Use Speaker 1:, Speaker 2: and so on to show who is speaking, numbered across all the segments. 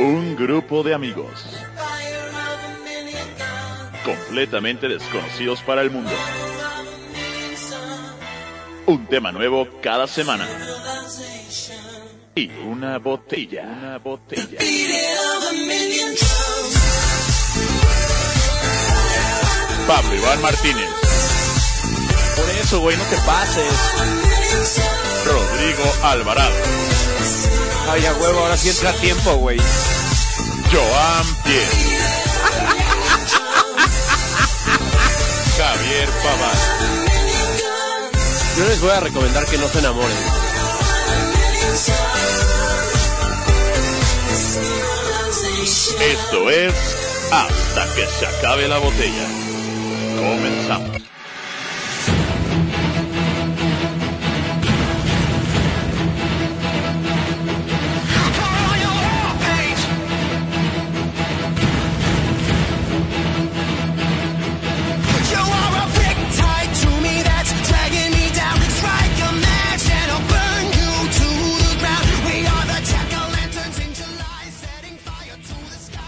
Speaker 1: Un grupo de amigos. Completamente desconocidos para el mundo. Un tema nuevo cada semana. Y una botella. Una botella. Pablo Iván Martínez.
Speaker 2: Por eso, güey, no te pases.
Speaker 1: Rodrigo Alvarado.
Speaker 2: Ay, a huevo, ahora sí entra a tiempo, güey.
Speaker 1: Joan Pierre. Javier Paván.
Speaker 2: Yo les voy a recomendar que no se enamoren.
Speaker 1: Esto es Hasta que se acabe la botella. Comenzamos.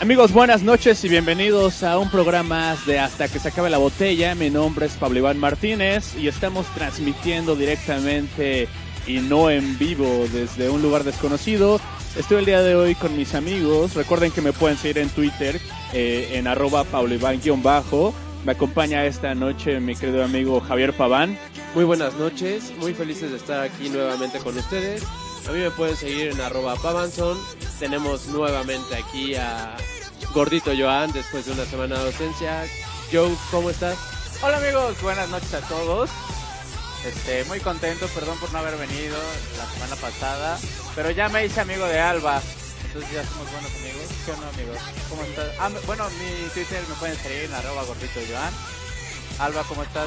Speaker 3: Amigos, buenas noches y bienvenidos a un programa de Hasta que se acabe la botella. Mi nombre es Pablo Iván Martínez y estamos transmitiendo directamente y no en vivo desde un lugar desconocido. Estoy el día de hoy con mis amigos. Recuerden que me pueden seguir en Twitter eh, en arroba Pablo Iván-bajo. Me acompaña esta noche mi querido amigo Javier Paván.
Speaker 2: Muy buenas noches, muy felices de estar aquí nuevamente con ustedes. A mí me pueden seguir en arroba pavanson. Tenemos nuevamente aquí a Gordito Joan después de una semana de ausencia. Joe, ¿cómo estás?
Speaker 4: Hola amigos, buenas noches a todos. Este, muy contento, perdón por no haber venido la semana pasada, pero ya me hice amigo de Alba, entonces ya somos buenos amigos. ¿Qué onda amigos? ¿Cómo estás? Ah, me- bueno, mi Twitter me pueden seguir en arroba gordito Joan. Alba, ¿cómo estás?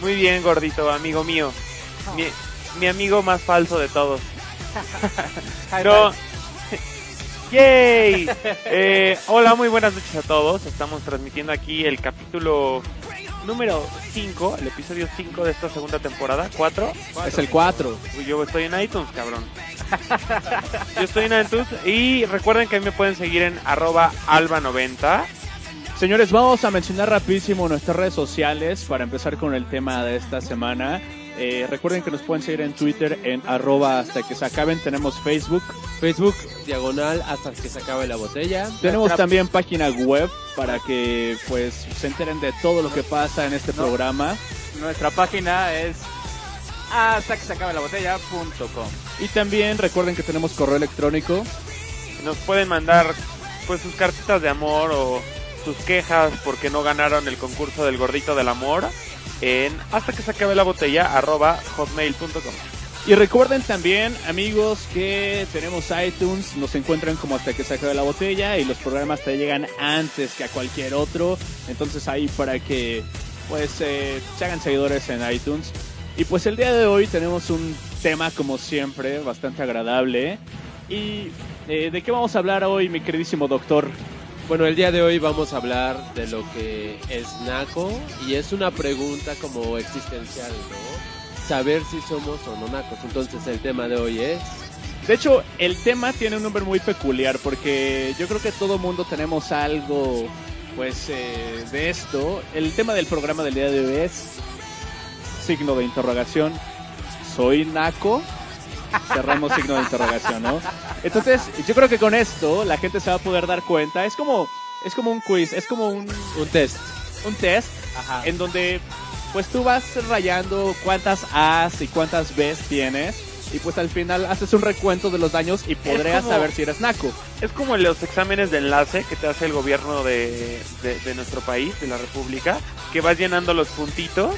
Speaker 5: Muy bien, gordito, amigo mío. Mi, mi amigo más falso de todos. No. ¡Yay! Eh, hola, muy buenas noches a todos. Estamos transmitiendo aquí el capítulo número 5, el episodio 5 de esta segunda temporada. ¿4?
Speaker 3: Es el 4.
Speaker 5: Uy, Yo estoy en iTunes, cabrón. Yo estoy en iTunes. Y recuerden que a mí me pueden seguir en arroba alba90.
Speaker 3: Señores, vamos a mencionar rapidísimo nuestras redes sociales para empezar con el tema de esta semana. Eh, recuerden que nos pueden seguir en Twitter en arroba hasta que se acaben. Tenemos Facebook.
Speaker 2: Facebook, diagonal, hasta que se acabe la botella.
Speaker 3: Tenemos
Speaker 4: Nuestra-
Speaker 3: también página web para que pues se enteren de todo lo que pasa en este
Speaker 4: No.
Speaker 3: programa.
Speaker 4: Nuestra página es hasta que se acabe la botella.com.
Speaker 3: Y también recuerden que tenemos correo electrónico.
Speaker 5: Nos pueden mandar pues sus cartitas de amor o sus quejas porque no ganaron el concurso del gordito del amor en hasta que se acabe la botella arroba hotmail.com.
Speaker 3: Y recuerden también, amigos, que tenemos iTunes, nos encuentran como hasta que se acabe la botella y los programas te llegan antes que a cualquier otro. Entonces ahí para que pues eh, se hagan seguidores en iTunes. Y pues el día de hoy tenemos un tema como siempre bastante agradable. ¿Y eh, de qué vamos a hablar hoy, mi queridísimo doctor?
Speaker 2: Bueno, el día de hoy vamos a hablar de lo que es naco y es una pregunta como existencial, ¿no? Saber si somos o no nacos. Entonces el tema de hoy es...
Speaker 3: De hecho, el tema tiene un nombre muy peculiar porque yo creo que todo mundo tenemos algo, pues, eh, de esto. El tema del programa del día de hoy es signo de interrogación. ¿Soy naco? Cerramos signo de interrogación, ¿no? Entonces, yo creo que con esto la gente se va a poder dar cuenta. Es como, es como un quiz, es como un,
Speaker 2: Un test.
Speaker 3: un test
Speaker 4: Ajá.
Speaker 3: en donde pues tú vas rayando cuántas A's y cuántas B's tienes y pues al final haces un recuento de los daños y podrías
Speaker 5: como-
Speaker 3: saber si eres naco.
Speaker 5: Es como los exámenes de enlace que te hace el gobierno de, de- de nuestro país, de la República, que vas llenando los puntitos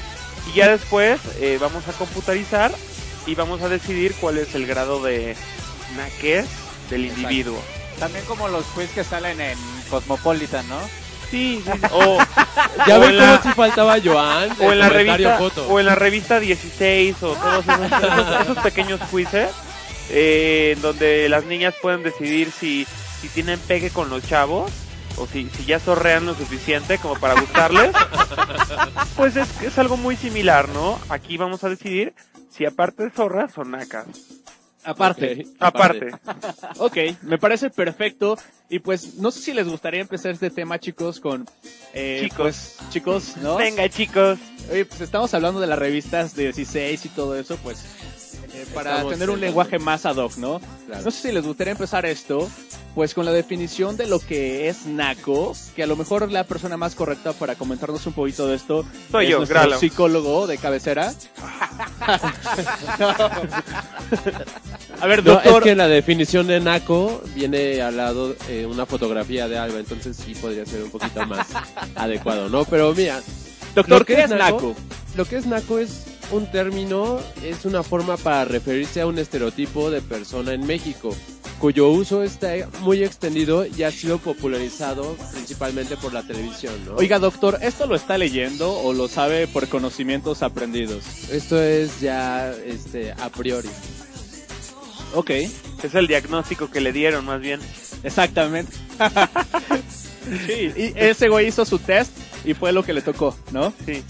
Speaker 5: y ya después eh, vamos a computarizar y vamos a decidir cuál es el grado de naquez del individuo.
Speaker 4: También como los quiz que salen en Cosmopolitan, ¿no?
Speaker 5: Sí, sí. O,
Speaker 2: Ya
Speaker 5: o
Speaker 2: ven
Speaker 5: en
Speaker 2: cómo
Speaker 5: la-
Speaker 2: si faltaba Joan.
Speaker 5: o en la revista
Speaker 2: foto.
Speaker 5: o en la revista 16 o todos esos, esos- esos pequeños quizzes eh, en donde las niñas pueden decidir si, si tienen pegue con los chavos o si, si ya zorrean lo suficiente como para gustarles pues es, es algo muy similar ¿no? aquí vamos a decidir si aparte de zorras son nacas
Speaker 3: Aparte.
Speaker 2: Ok.
Speaker 5: aparte
Speaker 3: Ok, me parece perfecto. Y pues no sé si les gustaría empezar este tema, chicos, con... eh,
Speaker 5: Chicos.
Speaker 3: pues, chicos, ¿no?
Speaker 5: venga chicos
Speaker 3: Oye, pues estamos hablando de las revistas de 16 y todo eso, pues eh, para
Speaker 2: Estamos
Speaker 3: tener un
Speaker 2: en-
Speaker 3: lenguaje más ad hoc, ¿no?
Speaker 2: Claro.
Speaker 3: No sé si les gustaría empezar esto, pues con la definición de lo que es naco, que a lo mejor la persona más correcta para comentarnos un poquito de esto
Speaker 5: Soy
Speaker 3: es
Speaker 5: yo,
Speaker 3: nuestro
Speaker 5: Gralo.
Speaker 3: psicólogo de cabecera. a ver,
Speaker 2: No,
Speaker 3: doctor,
Speaker 2: es que la definición de naco viene al lado eh, una fotografía de Alba, entonces sí podría ser un poquito más adecuado, ¿no? Pero mira,
Speaker 3: doctor, ¿qué
Speaker 2: es
Speaker 3: es naco?
Speaker 2: lo que es naco es un término, es una forma para referirse a un estereotipo de persona en México, cuyo uso está muy extendido y ha sido popularizado principalmente por la televisión, ¿no?
Speaker 3: Oiga, doctor, ¿esto lo está leyendo o lo sabe por conocimientos aprendidos?
Speaker 2: esto es ya este a priori.
Speaker 3: Ok,
Speaker 5: es el diagnóstico que le dieron más bien
Speaker 3: exactamente. sí, y ese güey hizo su test y fue lo que le tocó, ¿no?
Speaker 5: sí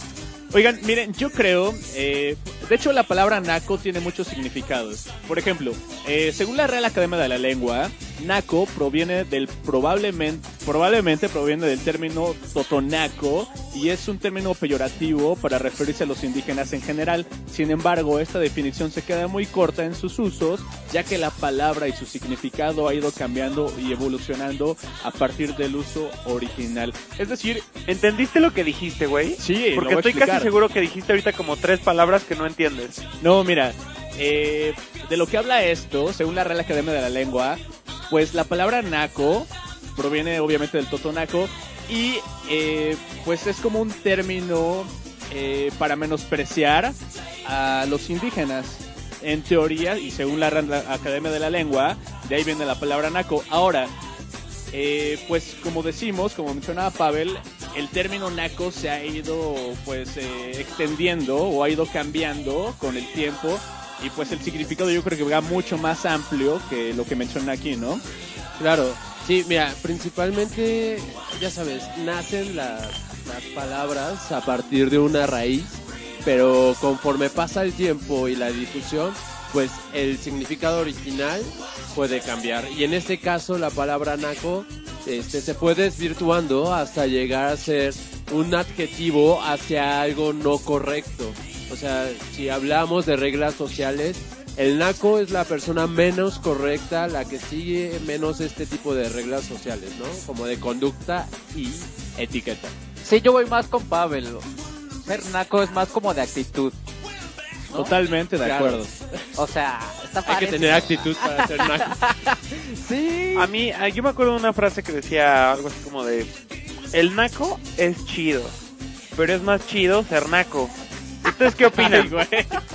Speaker 3: Oigan, miren, yo creo, eh, de hecho la palabra naco tiene muchos significados. Por ejemplo, eh, según la Real Academia de la Lengua, naco proviene del probablemente, probablemente proviene del término totonaco y es un término peyorativo para referirse a los indígenas en general. Sin embargo, esta definición se queda muy corta en sus usos, ya que la palabra y su significado ha ido cambiando y evolucionando a partir del uso original. Es decir,
Speaker 5: ¿entendiste lo que dijiste güey?
Speaker 3: sí,
Speaker 5: porque estoy casi seguro que dijiste ahorita como tres palabras que no entiendes
Speaker 3: No, mira, eh, de lo que habla esto, según la Real Academia de la Lengua, pues la palabra naco proviene obviamente del totonaco y eh, pues es como un término eh, para menospreciar a los indígenas. En teoría, y según la Academia de la Lengua, de ahí viene la palabra naco. Ahora, eh, pues como decimos, como mencionaba Pavel, el término naco se ha ido pues eh, extendiendo o ha ido cambiando con el tiempo y pues el significado yo creo que va mucho más amplio que lo que menciona aquí, ¿no?
Speaker 2: Claro, sí, mira, principalmente, ya sabes, nacen las, palabras a partir de una raíz, pero conforme pasa el tiempo y la difusión, pues el significado original puede cambiar. Y en este caso, la palabra naco este, se fue desvirtuando hasta llegar a ser un adjetivo hacia algo no correcto. O sea, si hablamos de reglas sociales, el naco es la persona menos correcta, la que sigue menos este tipo de reglas sociales, ¿no? Como de conducta y etiqueta.
Speaker 4: Sí, yo voy más con Pavel. Ser naco es más como de actitud. ¿no?
Speaker 3: Totalmente de
Speaker 2: Claro.
Speaker 3: acuerdo.
Speaker 4: O sea, está
Speaker 2: Hay que tener actitud para ser naco.
Speaker 4: Sí.
Speaker 5: A mí, a- yo me acuerdo de una frase que decía algo así como de, el naco es chido, pero es más chido ser naco. ¿Ustedes qué opinan?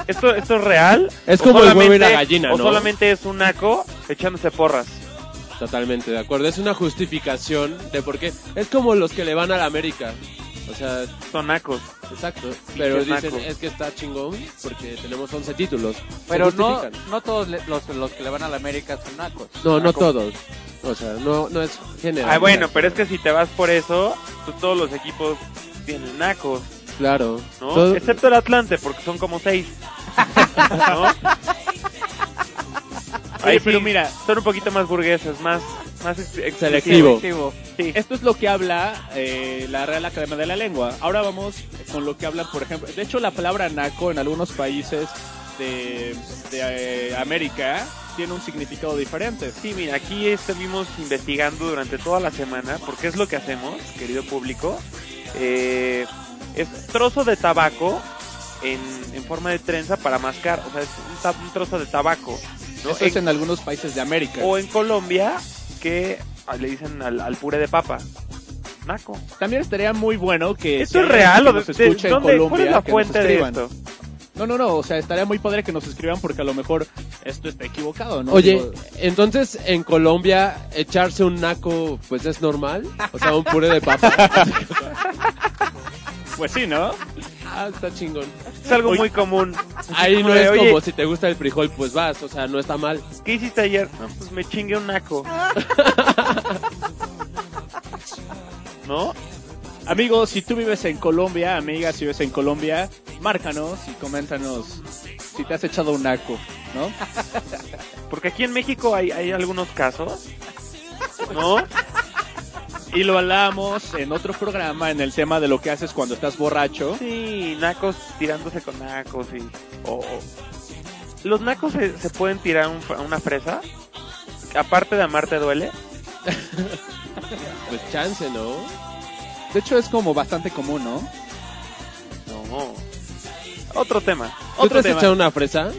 Speaker 5: ¿Esto, ¿Esto es real?
Speaker 2: Es
Speaker 5: ¿O
Speaker 2: como el huevo y la gallina,
Speaker 5: O
Speaker 2: ¿no?
Speaker 5: solamente es un naco echándose porras.
Speaker 2: Totalmente de acuerdo. Es una justificación de por qué. Es como los que le van a la América. O sea,
Speaker 5: Son nacos.
Speaker 2: exacto. Pero dicen,
Speaker 5: naco.
Speaker 2: es que está chingón porque tenemos 11 títulos.
Speaker 4: Pero no, no todos le- los, los que le van a la América son nacos.
Speaker 2: No, no
Speaker 5: naco.
Speaker 2: todos. O sea, no, no es general.
Speaker 5: Ah, bueno, pero es que si te vas por eso, pues todos los equipos tienen nacos,
Speaker 2: Claro.
Speaker 5: ¿no?
Speaker 2: Todo-
Speaker 5: Excepto el Atlante, porque son como seis. ¿No?
Speaker 3: Oye,
Speaker 5: Ahí
Speaker 3: pero
Speaker 5: sí,
Speaker 3: mira,
Speaker 5: son un poquito más burgueses, más, más.
Speaker 2: Selectivo.
Speaker 5: Sí.
Speaker 3: esto es lo que habla eh, la Real Academia de la Lengua. Ahora vamos con lo que habla, por ejemplo, de hecho la palabra naco en algunos países de, de, eh, América tiene un significado diferente.
Speaker 5: Sí, mira, aquí estuvimos investigando durante toda la semana, porque es lo que hacemos, querido público. Eh, es trozo de tabaco en, en forma de trenza para mascar, o sea, es un, trozo de tabaco. ¿no?
Speaker 3: Eso es en algunos países de América.
Speaker 5: O en Colombia, que ah, le dicen al, al puré de papa. Naco.
Speaker 3: También estaría muy bueno que...
Speaker 5: ¿Esto
Speaker 3: si
Speaker 5: es real? ¿O
Speaker 3: que
Speaker 5: de, de-
Speaker 3: escucha en
Speaker 5: dónde- ¿Cuál
Speaker 3: Colombia,
Speaker 5: es la fuente de esto?
Speaker 3: No, no, no, o sea, estaría muy padre que nos escriban porque a lo mejor esto está equivocado, ¿no?
Speaker 2: Oye,
Speaker 3: Digo,
Speaker 2: entonces en Colombia echarse un naco pues es normal, o sea, un puré de papa.
Speaker 3: pues sí, ¿no?
Speaker 2: ah, está chingón.
Speaker 5: Es algo muy común.
Speaker 2: Ahí no es
Speaker 5: "Oye,
Speaker 2: como si te gusta el frijol, pues vas, o sea, no está mal.
Speaker 5: ¿Qué hiciste ayer? No, pues me chingué un naco. ¿No?
Speaker 3: Amigos, si tú vives en Colombia, amigas, si vives en Colombia, márcanos y coméntanos si te has echado un naco, ¿no?
Speaker 5: Porque aquí en México hay, hay algunos casos. ¿No?
Speaker 3: Y lo hablamos en otro programa en el tema de lo que haces cuando estás borracho.
Speaker 5: Sí, nacos tirándose con nacos y... o- o- ¿Los nacos se, se pueden tirar un una fresa? Aparte de amarte duele.
Speaker 2: Pues chance, ¿no?
Speaker 3: De hecho, es como bastante común, ¿no?
Speaker 5: No. Otro tema.
Speaker 2: ¿Tú te
Speaker 3: Otro
Speaker 2: has
Speaker 3: tema.
Speaker 2: echado una fresa?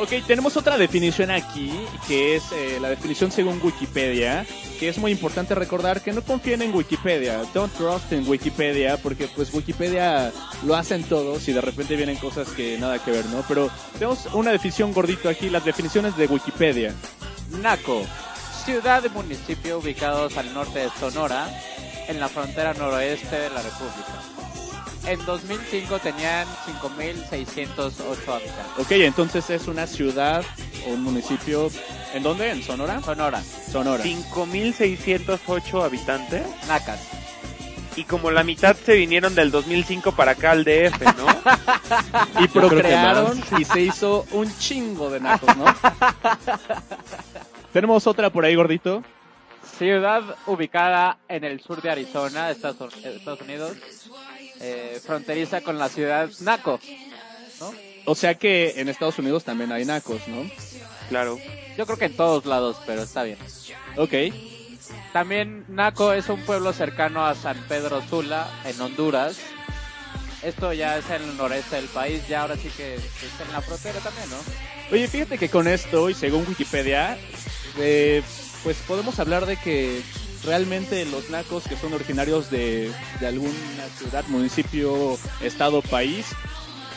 Speaker 3: Ok, tenemos otra definición aquí, que es eh, la definición según Wikipedia, que es muy importante recordar que no confíen en Wikipedia, don't trust en Wikipedia, porque pues Wikipedia lo hacen todos y de repente vienen cosas que nada que ver, ¿no? Pero tenemos una definición gordito aquí, las definiciones de Wikipedia.
Speaker 4: Naco, ciudad y municipio ubicados al norte de Sonora, en la frontera noroeste de la República. En 2005 tenían 5.608 habitantes.
Speaker 3: Ok, entonces es una ciudad o un municipio, ¿en dónde? ¿En Sonora?
Speaker 4: Sonora,
Speaker 3: Sonora.
Speaker 5: 5.608 habitantes.
Speaker 4: Nacas.
Speaker 5: Y como la mitad se vinieron del 2005 para acá al DF, ¿no?
Speaker 3: Y procrearon y se hizo un chingo de nacos, ¿no? Tenemos otra por ahí, gordito.
Speaker 4: Ciudad ubicada en el sur de Arizona, Estados, Estados Unidos, eh, fronteriza con la ciudad Naco. ¿no?
Speaker 3: O sea que en Estados Unidos también hay nacos, ¿no?
Speaker 5: Claro.
Speaker 4: Yo creo que en todos lados, pero está bien.
Speaker 3: Ok.
Speaker 4: También Naco es un pueblo cercano a San Pedro Sula, en Honduras. Esto ya es en el noreste del país, ya ahora sí que está en la frontera también, ¿no?
Speaker 3: Oye, fíjate que con esto, y según Wikipedia, eh, pues podemos hablar de que realmente los nacos que son originarios de, de alguna ciudad, municipio, estado, país,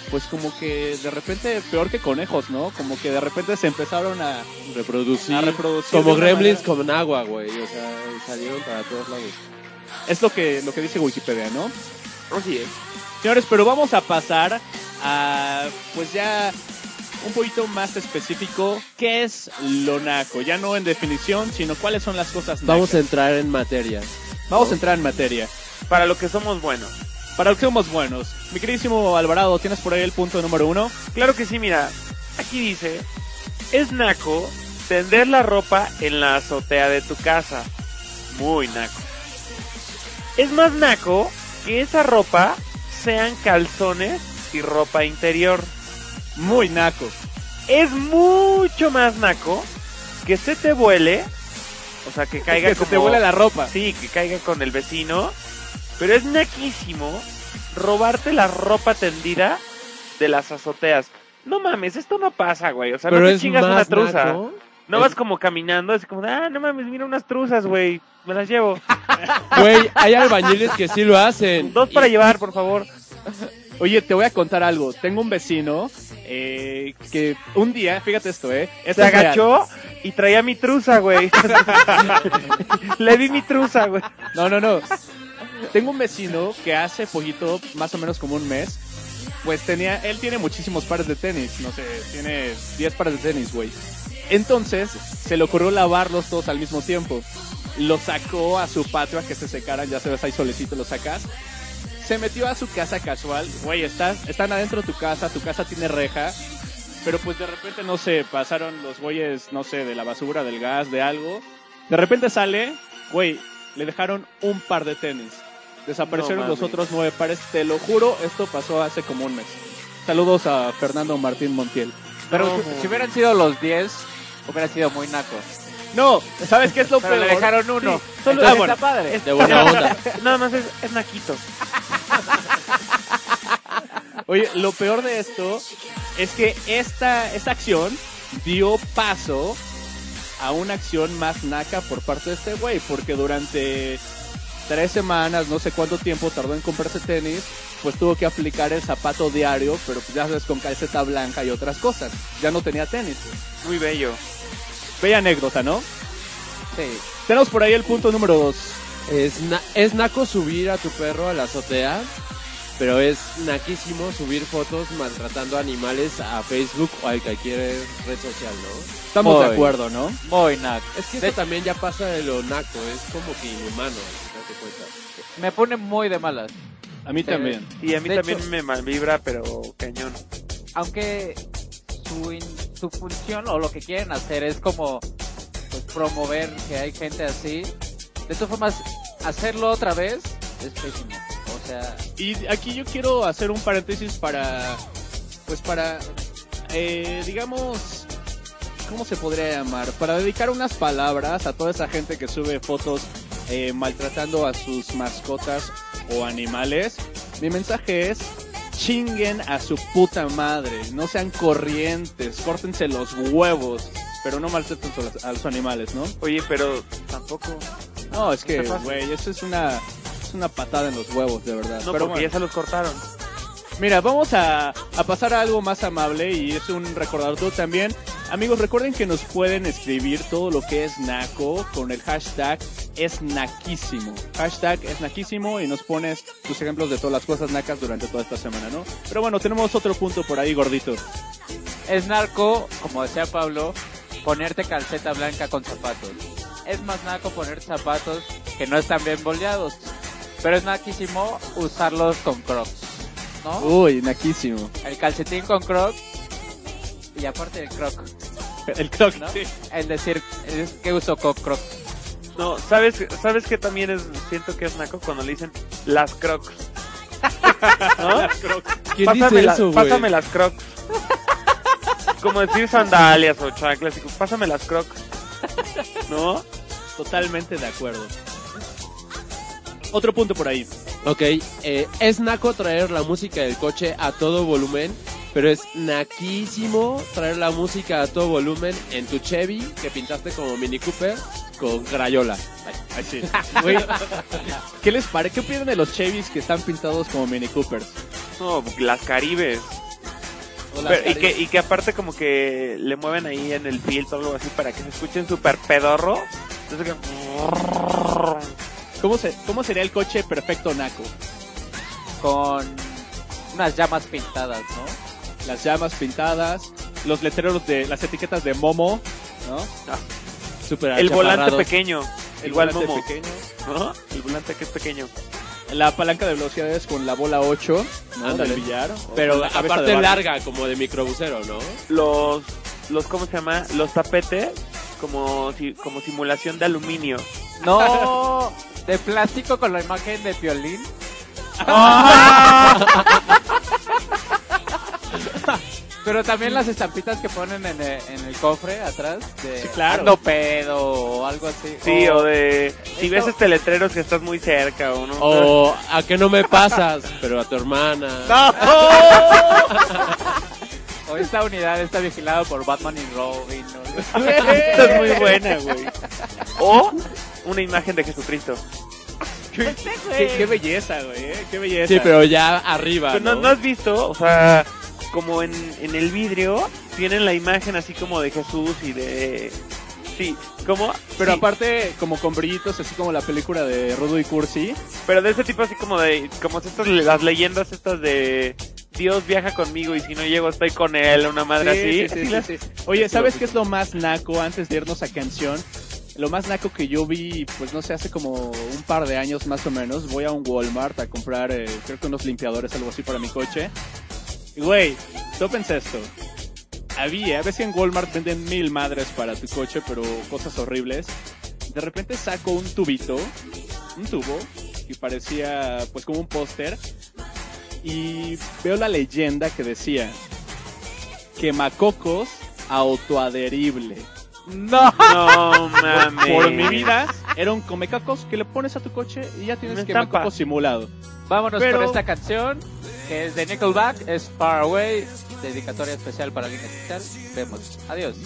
Speaker 3: pues como que de repente peor que conejos, ¿no? Como que de repente se empezaron a...
Speaker 2: Reproducir.
Speaker 3: A reproducir
Speaker 2: Como gremlins
Speaker 3: manera-
Speaker 2: con agua, güey. O sea, salieron para todos lados.
Speaker 3: Es lo que, lo que dice Wikipedia, ¿no?
Speaker 5: Así es.
Speaker 3: Señores, pero vamos a pasar a, pues ya un poquito más específico, ¿qué es lo naco? Ya no en definición, sino cuáles son las cosas nacas.
Speaker 2: Vamos a entrar en materia.
Speaker 3: Vamos a entrar en materia.
Speaker 5: Para lo que somos buenos.
Speaker 3: Para lo que somos buenos. Mi queridísimo Alvarado, ¿tienes por ahí el punto número uno?
Speaker 5: Claro que sí, mira. Aquí dice, es naco tender la ropa en la azotea de tu casa. Muy naco. Es más naco que esa ropa sean calzones y ropa interior.
Speaker 3: Muy naco.
Speaker 5: Es mucho más naco que se te vuele, o sea, que caiga
Speaker 3: que se te vuela la ropa.
Speaker 5: Sí, que caiga con el vecino. Pero es naquísimo robarte la ropa tendida de las azoteas. No mames, esto no pasa, güey. O sea,
Speaker 2: Pero
Speaker 5: no te chingas una truza.
Speaker 2: naco.
Speaker 5: No vas como caminando, es como, ah, no mames, mira unas truzas, güey. Me las llevo.
Speaker 2: Güey, hay albañiles que sí lo hacen.
Speaker 5: Dos para
Speaker 2: Y-
Speaker 5: llevar, por favor.
Speaker 3: Oye, te voy a contar algo. Tengo un vecino eh, que un día, fíjate esto, ¿eh? Esto
Speaker 5: Se
Speaker 3: es real.
Speaker 5: agachó y traía mi truza, güey. Le di mi truza, güey.
Speaker 3: No, no, no. Tengo un vecino que hace poquito, más o menos como un mes, pues tenía, él tiene muchísimos pares de tenis, no sé, tiene 10 pares de tenis, güey. Entonces, se le ocurrió lavarlos todos al mismo tiempo. Los sacó a su patio a que se secaran, ya sabes, ahí solecito los sacas. Se metió a su casa casual, güey, estás, están adentro de tu casa, tu casa tiene reja, pero pues de repente, no sé, pasaron los güeyes, no sé, de la basura, del gas, de algo. De repente sale, güey, le dejaron un par de tenis. Desaparecieron
Speaker 5: No
Speaker 3: los otros nueve pares, te lo juro, esto pasó hace como un mes. Saludos a Fernando Martín Montiel.
Speaker 4: Pero
Speaker 5: No.
Speaker 4: si, si hubieran sido los 10, hubiera sido muy naco.
Speaker 3: No, ¿sabes qué es lo
Speaker 4: Pero
Speaker 3: peor?
Speaker 4: le dejaron uno.
Speaker 3: Sí, solo-
Speaker 4: Entonces
Speaker 3: ah, bueno.
Speaker 4: está padre.
Speaker 2: De buena onda.
Speaker 5: Nada más es, es naquito.
Speaker 3: Oye, lo peor de esto es que esta, esta acción dio paso a una acción más naca por parte de este güey, porque durante tres semanas, no sé cuánto tiempo tardó en comprarse tenis, pues tuvo que aplicar el zapato diario, pero pues ya sabes, con calceta blanca y otras cosas. Ya no tenía tenis.
Speaker 5: Muy bello.
Speaker 3: Bella anécdota, ¿no?
Speaker 4: Sí.
Speaker 3: Tenemos por ahí el punto número dos.
Speaker 2: Es, na- es naco subir a tu perro a la azotea, pero es naquísimo subir fotos maltratando animales a Facebook o a cualquier red social, ¿no?
Speaker 3: Estamos de acuerdo, ¿no?
Speaker 4: Muy nac.
Speaker 2: Es que
Speaker 4: De
Speaker 2: también ya pasa de lo naco, es como que inhumano, date cuenta.
Speaker 4: Me pone muy de malas.
Speaker 3: A mí
Speaker 4: Sí.
Speaker 3: también.
Speaker 5: Y a mí
Speaker 4: De
Speaker 5: también
Speaker 4: hecho-
Speaker 5: me malvibra, pero cañón.
Speaker 4: Aunque su, in- su función o lo que quieren hacer es como pues, promover que hay gente así. De todas formas, hacerlo otra vez es pésimo. O sea,
Speaker 3: Y aquí yo quiero hacer un paréntesis para, pues para, eh, digamos, ¿cómo se podría llamar? Para dedicar unas palabras a toda esa gente que sube fotos eh, maltratando a sus mascotas o animales. Mi mensaje es, chinguen a su puta madre, no sean corrientes, córtense los huevos, pero no maltraten a los- a los animales, ¿no?
Speaker 5: Oye, pero tampoco.
Speaker 3: No, es que, güey, eso es una, es una patada en los huevos, de verdad.
Speaker 5: No,
Speaker 3: pero
Speaker 5: porque
Speaker 3: bueno.
Speaker 5: ya se los cortaron.
Speaker 3: Mira, vamos a, a pasar a algo más amable y es un recordatorio también. Amigos, recuerden que nos pueden escribir todo lo que es naco con el hashtag es naquísimo. Hashtag es naquísimo y nos pones tus ejemplos de todas las cosas nacas durante toda esta semana, ¿no? Pero bueno, tenemos otro punto por ahí, gordito.
Speaker 4: es narco, como decía Pablo, ponerte calceta blanca con zapatos. Es más naco ponerte zapatos que no están bien boleados. Pero es naquísimo usarlos con crocs. ¿No?
Speaker 3: Uy, naquísimo.
Speaker 4: El calcetín con crocs. Y aparte el croc.
Speaker 3: El croc,
Speaker 4: ¿no?
Speaker 3: sí.
Speaker 4: Es decir, es que uso con crocs.
Speaker 5: No, ¿sabes, ¿sabes que también es, siento que es naco cuando le dicen las crocs? ¿No?
Speaker 2: ¿Quién
Speaker 5: pásame,
Speaker 2: dice
Speaker 5: la-
Speaker 2: eso,
Speaker 5: pásame las crocs. Como decir sandalias o chanclas, y pásame las crocs. ¿No?
Speaker 3: Totalmente de acuerdo. Otro punto por ahí.
Speaker 2: Ok, eh, es naco traer la música del coche a todo volumen, pero es naquísimo traer la música a todo volumen en tu Chevy que pintaste como Mini Cooper con Crayola.
Speaker 3: Ay, sí. Güey, ¿Qué les parece? ¿Qué opinan de los Chevys que están pintados como Mini Coopers?
Speaker 5: No, las caribes. Pero- y, que, y que aparte como que le mueven ahí en el filtro o algo así para que se escuchen súper pedorro. Entonces que...
Speaker 3: ¿Cómo, se, ¿Cómo sería el coche perfecto naco?
Speaker 4: Con unas llamas pintadas, ¿no?
Speaker 3: Las llamas pintadas, los letreros de las etiquetas de Momo, ¿no?
Speaker 2: Super
Speaker 5: El volante pequeño.
Speaker 3: El
Speaker 5: igual
Speaker 3: volante
Speaker 5: Momo.
Speaker 3: pequeño,
Speaker 5: ¿No? El volante que es pequeño.
Speaker 3: La palanca de velocidades con la bola 8, ¿no? Del billar.
Speaker 2: Pero aparte
Speaker 3: de
Speaker 2: larga, como de microbusero, ¿no?
Speaker 5: Los, los, ¿cómo se llama? Los tapetes como, si, como simulación de aluminio.
Speaker 4: No, de plástico con la imagen de violín. Pero también las estampitas que ponen en el, en el cofre atrás de
Speaker 3: Sí, claro.
Speaker 4: ando pedo o algo así.
Speaker 5: Sí, o de... Si
Speaker 4: Esto-
Speaker 5: ves este letrero es que estás muy cerca o no.
Speaker 2: O a que no me pasas, pero a tu hermana.
Speaker 4: o esta unidad está vigilada por Batman y Robin. ¿no?
Speaker 5: Esta es muy buena, güey. O una imagen de Jesucristo.
Speaker 3: Qué, qué- qué belleza, güey, ¿eh? qué belleza.
Speaker 2: Sí, pero ya arriba,
Speaker 5: Pero no,
Speaker 2: ¿no?
Speaker 5: ¿no has visto, o sea, como en, en el vidrio tienen la imagen así como de Jesús y de... Sí, ¿cómo?
Speaker 3: Pero
Speaker 5: Sí,
Speaker 3: aparte, como con brillitos, así como la película de Rudo y Cursi.
Speaker 5: Pero de ese tipo así como de... Como estas, las leyendas estas de... Dios viaja conmigo y si no llego estoy con él, una madre
Speaker 3: Sí,
Speaker 5: así.
Speaker 3: sí, sí, sí. Oye, ¿sabes qué es lo más naco antes de irnos a canción? Lo más naco que yo vi, pues no sé, hace como un par de años más o menos, voy a un Walmart a comprar, eh, creo que unos limpiadores, algo así para mi coche. Güey, tópense esto. Había, ves que en Walmart venden mil madres para tu coche, pero cosas horribles. De repente saco un tubito, un tubo, que parecía pues como un póster. Y veo la leyenda que decía, quemacocos autoadherible.
Speaker 4: No.
Speaker 5: No mames.
Speaker 3: Por mi vida, era un comecacos que le pones a tu coche y ya tienes
Speaker 5: Una
Speaker 3: quemacocos
Speaker 5: estampa.
Speaker 3: simulado.
Speaker 4: Vámonos
Speaker 3: Pero...
Speaker 4: por esta canción que es de Nickelback, es Far Away, dedicatoria especial para alguien especial. Vemos. Adiós.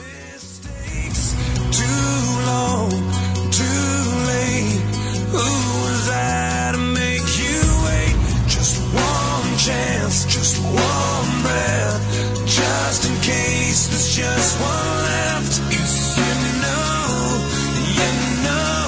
Speaker 6: just one breath, just in case there's just one left. You said no, yeah, no.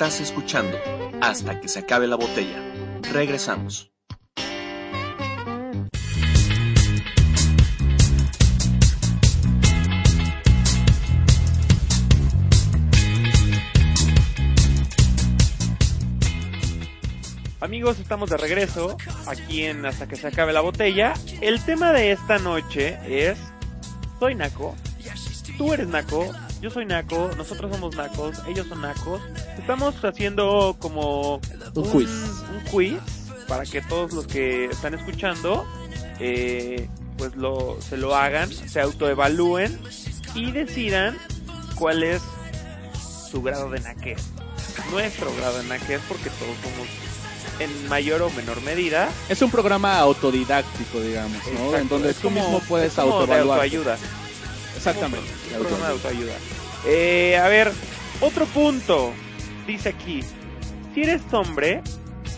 Speaker 7: Estás escuchando hasta que se acabe la botella. Regresamos.
Speaker 5: Amigos, estamos de regreso aquí en Hasta que se acabe la botella. El tema de esta noche es Soy Naco, tú eres Naco, yo soy Naco, nosotros somos Nacos, ellos son Nacos. Estamos haciendo como
Speaker 3: Un quiz.
Speaker 5: un quiz para que todos los que están escuchando eh, pues lo, se lo hagan, se autoevalúen y decidan cuál es su grado de naquez. Nuestro grado de naquez porque todos somos en mayor o menor medida.
Speaker 3: Es un programa autodidáctico, digamos, ¿no?
Speaker 5: Exacto,
Speaker 3: En donde tú mismo puedes autoevaluar. Exactamente.
Speaker 5: Un programa de autoayuda. Eh, a ver, otro punto. Dice aquí, si eres hombre,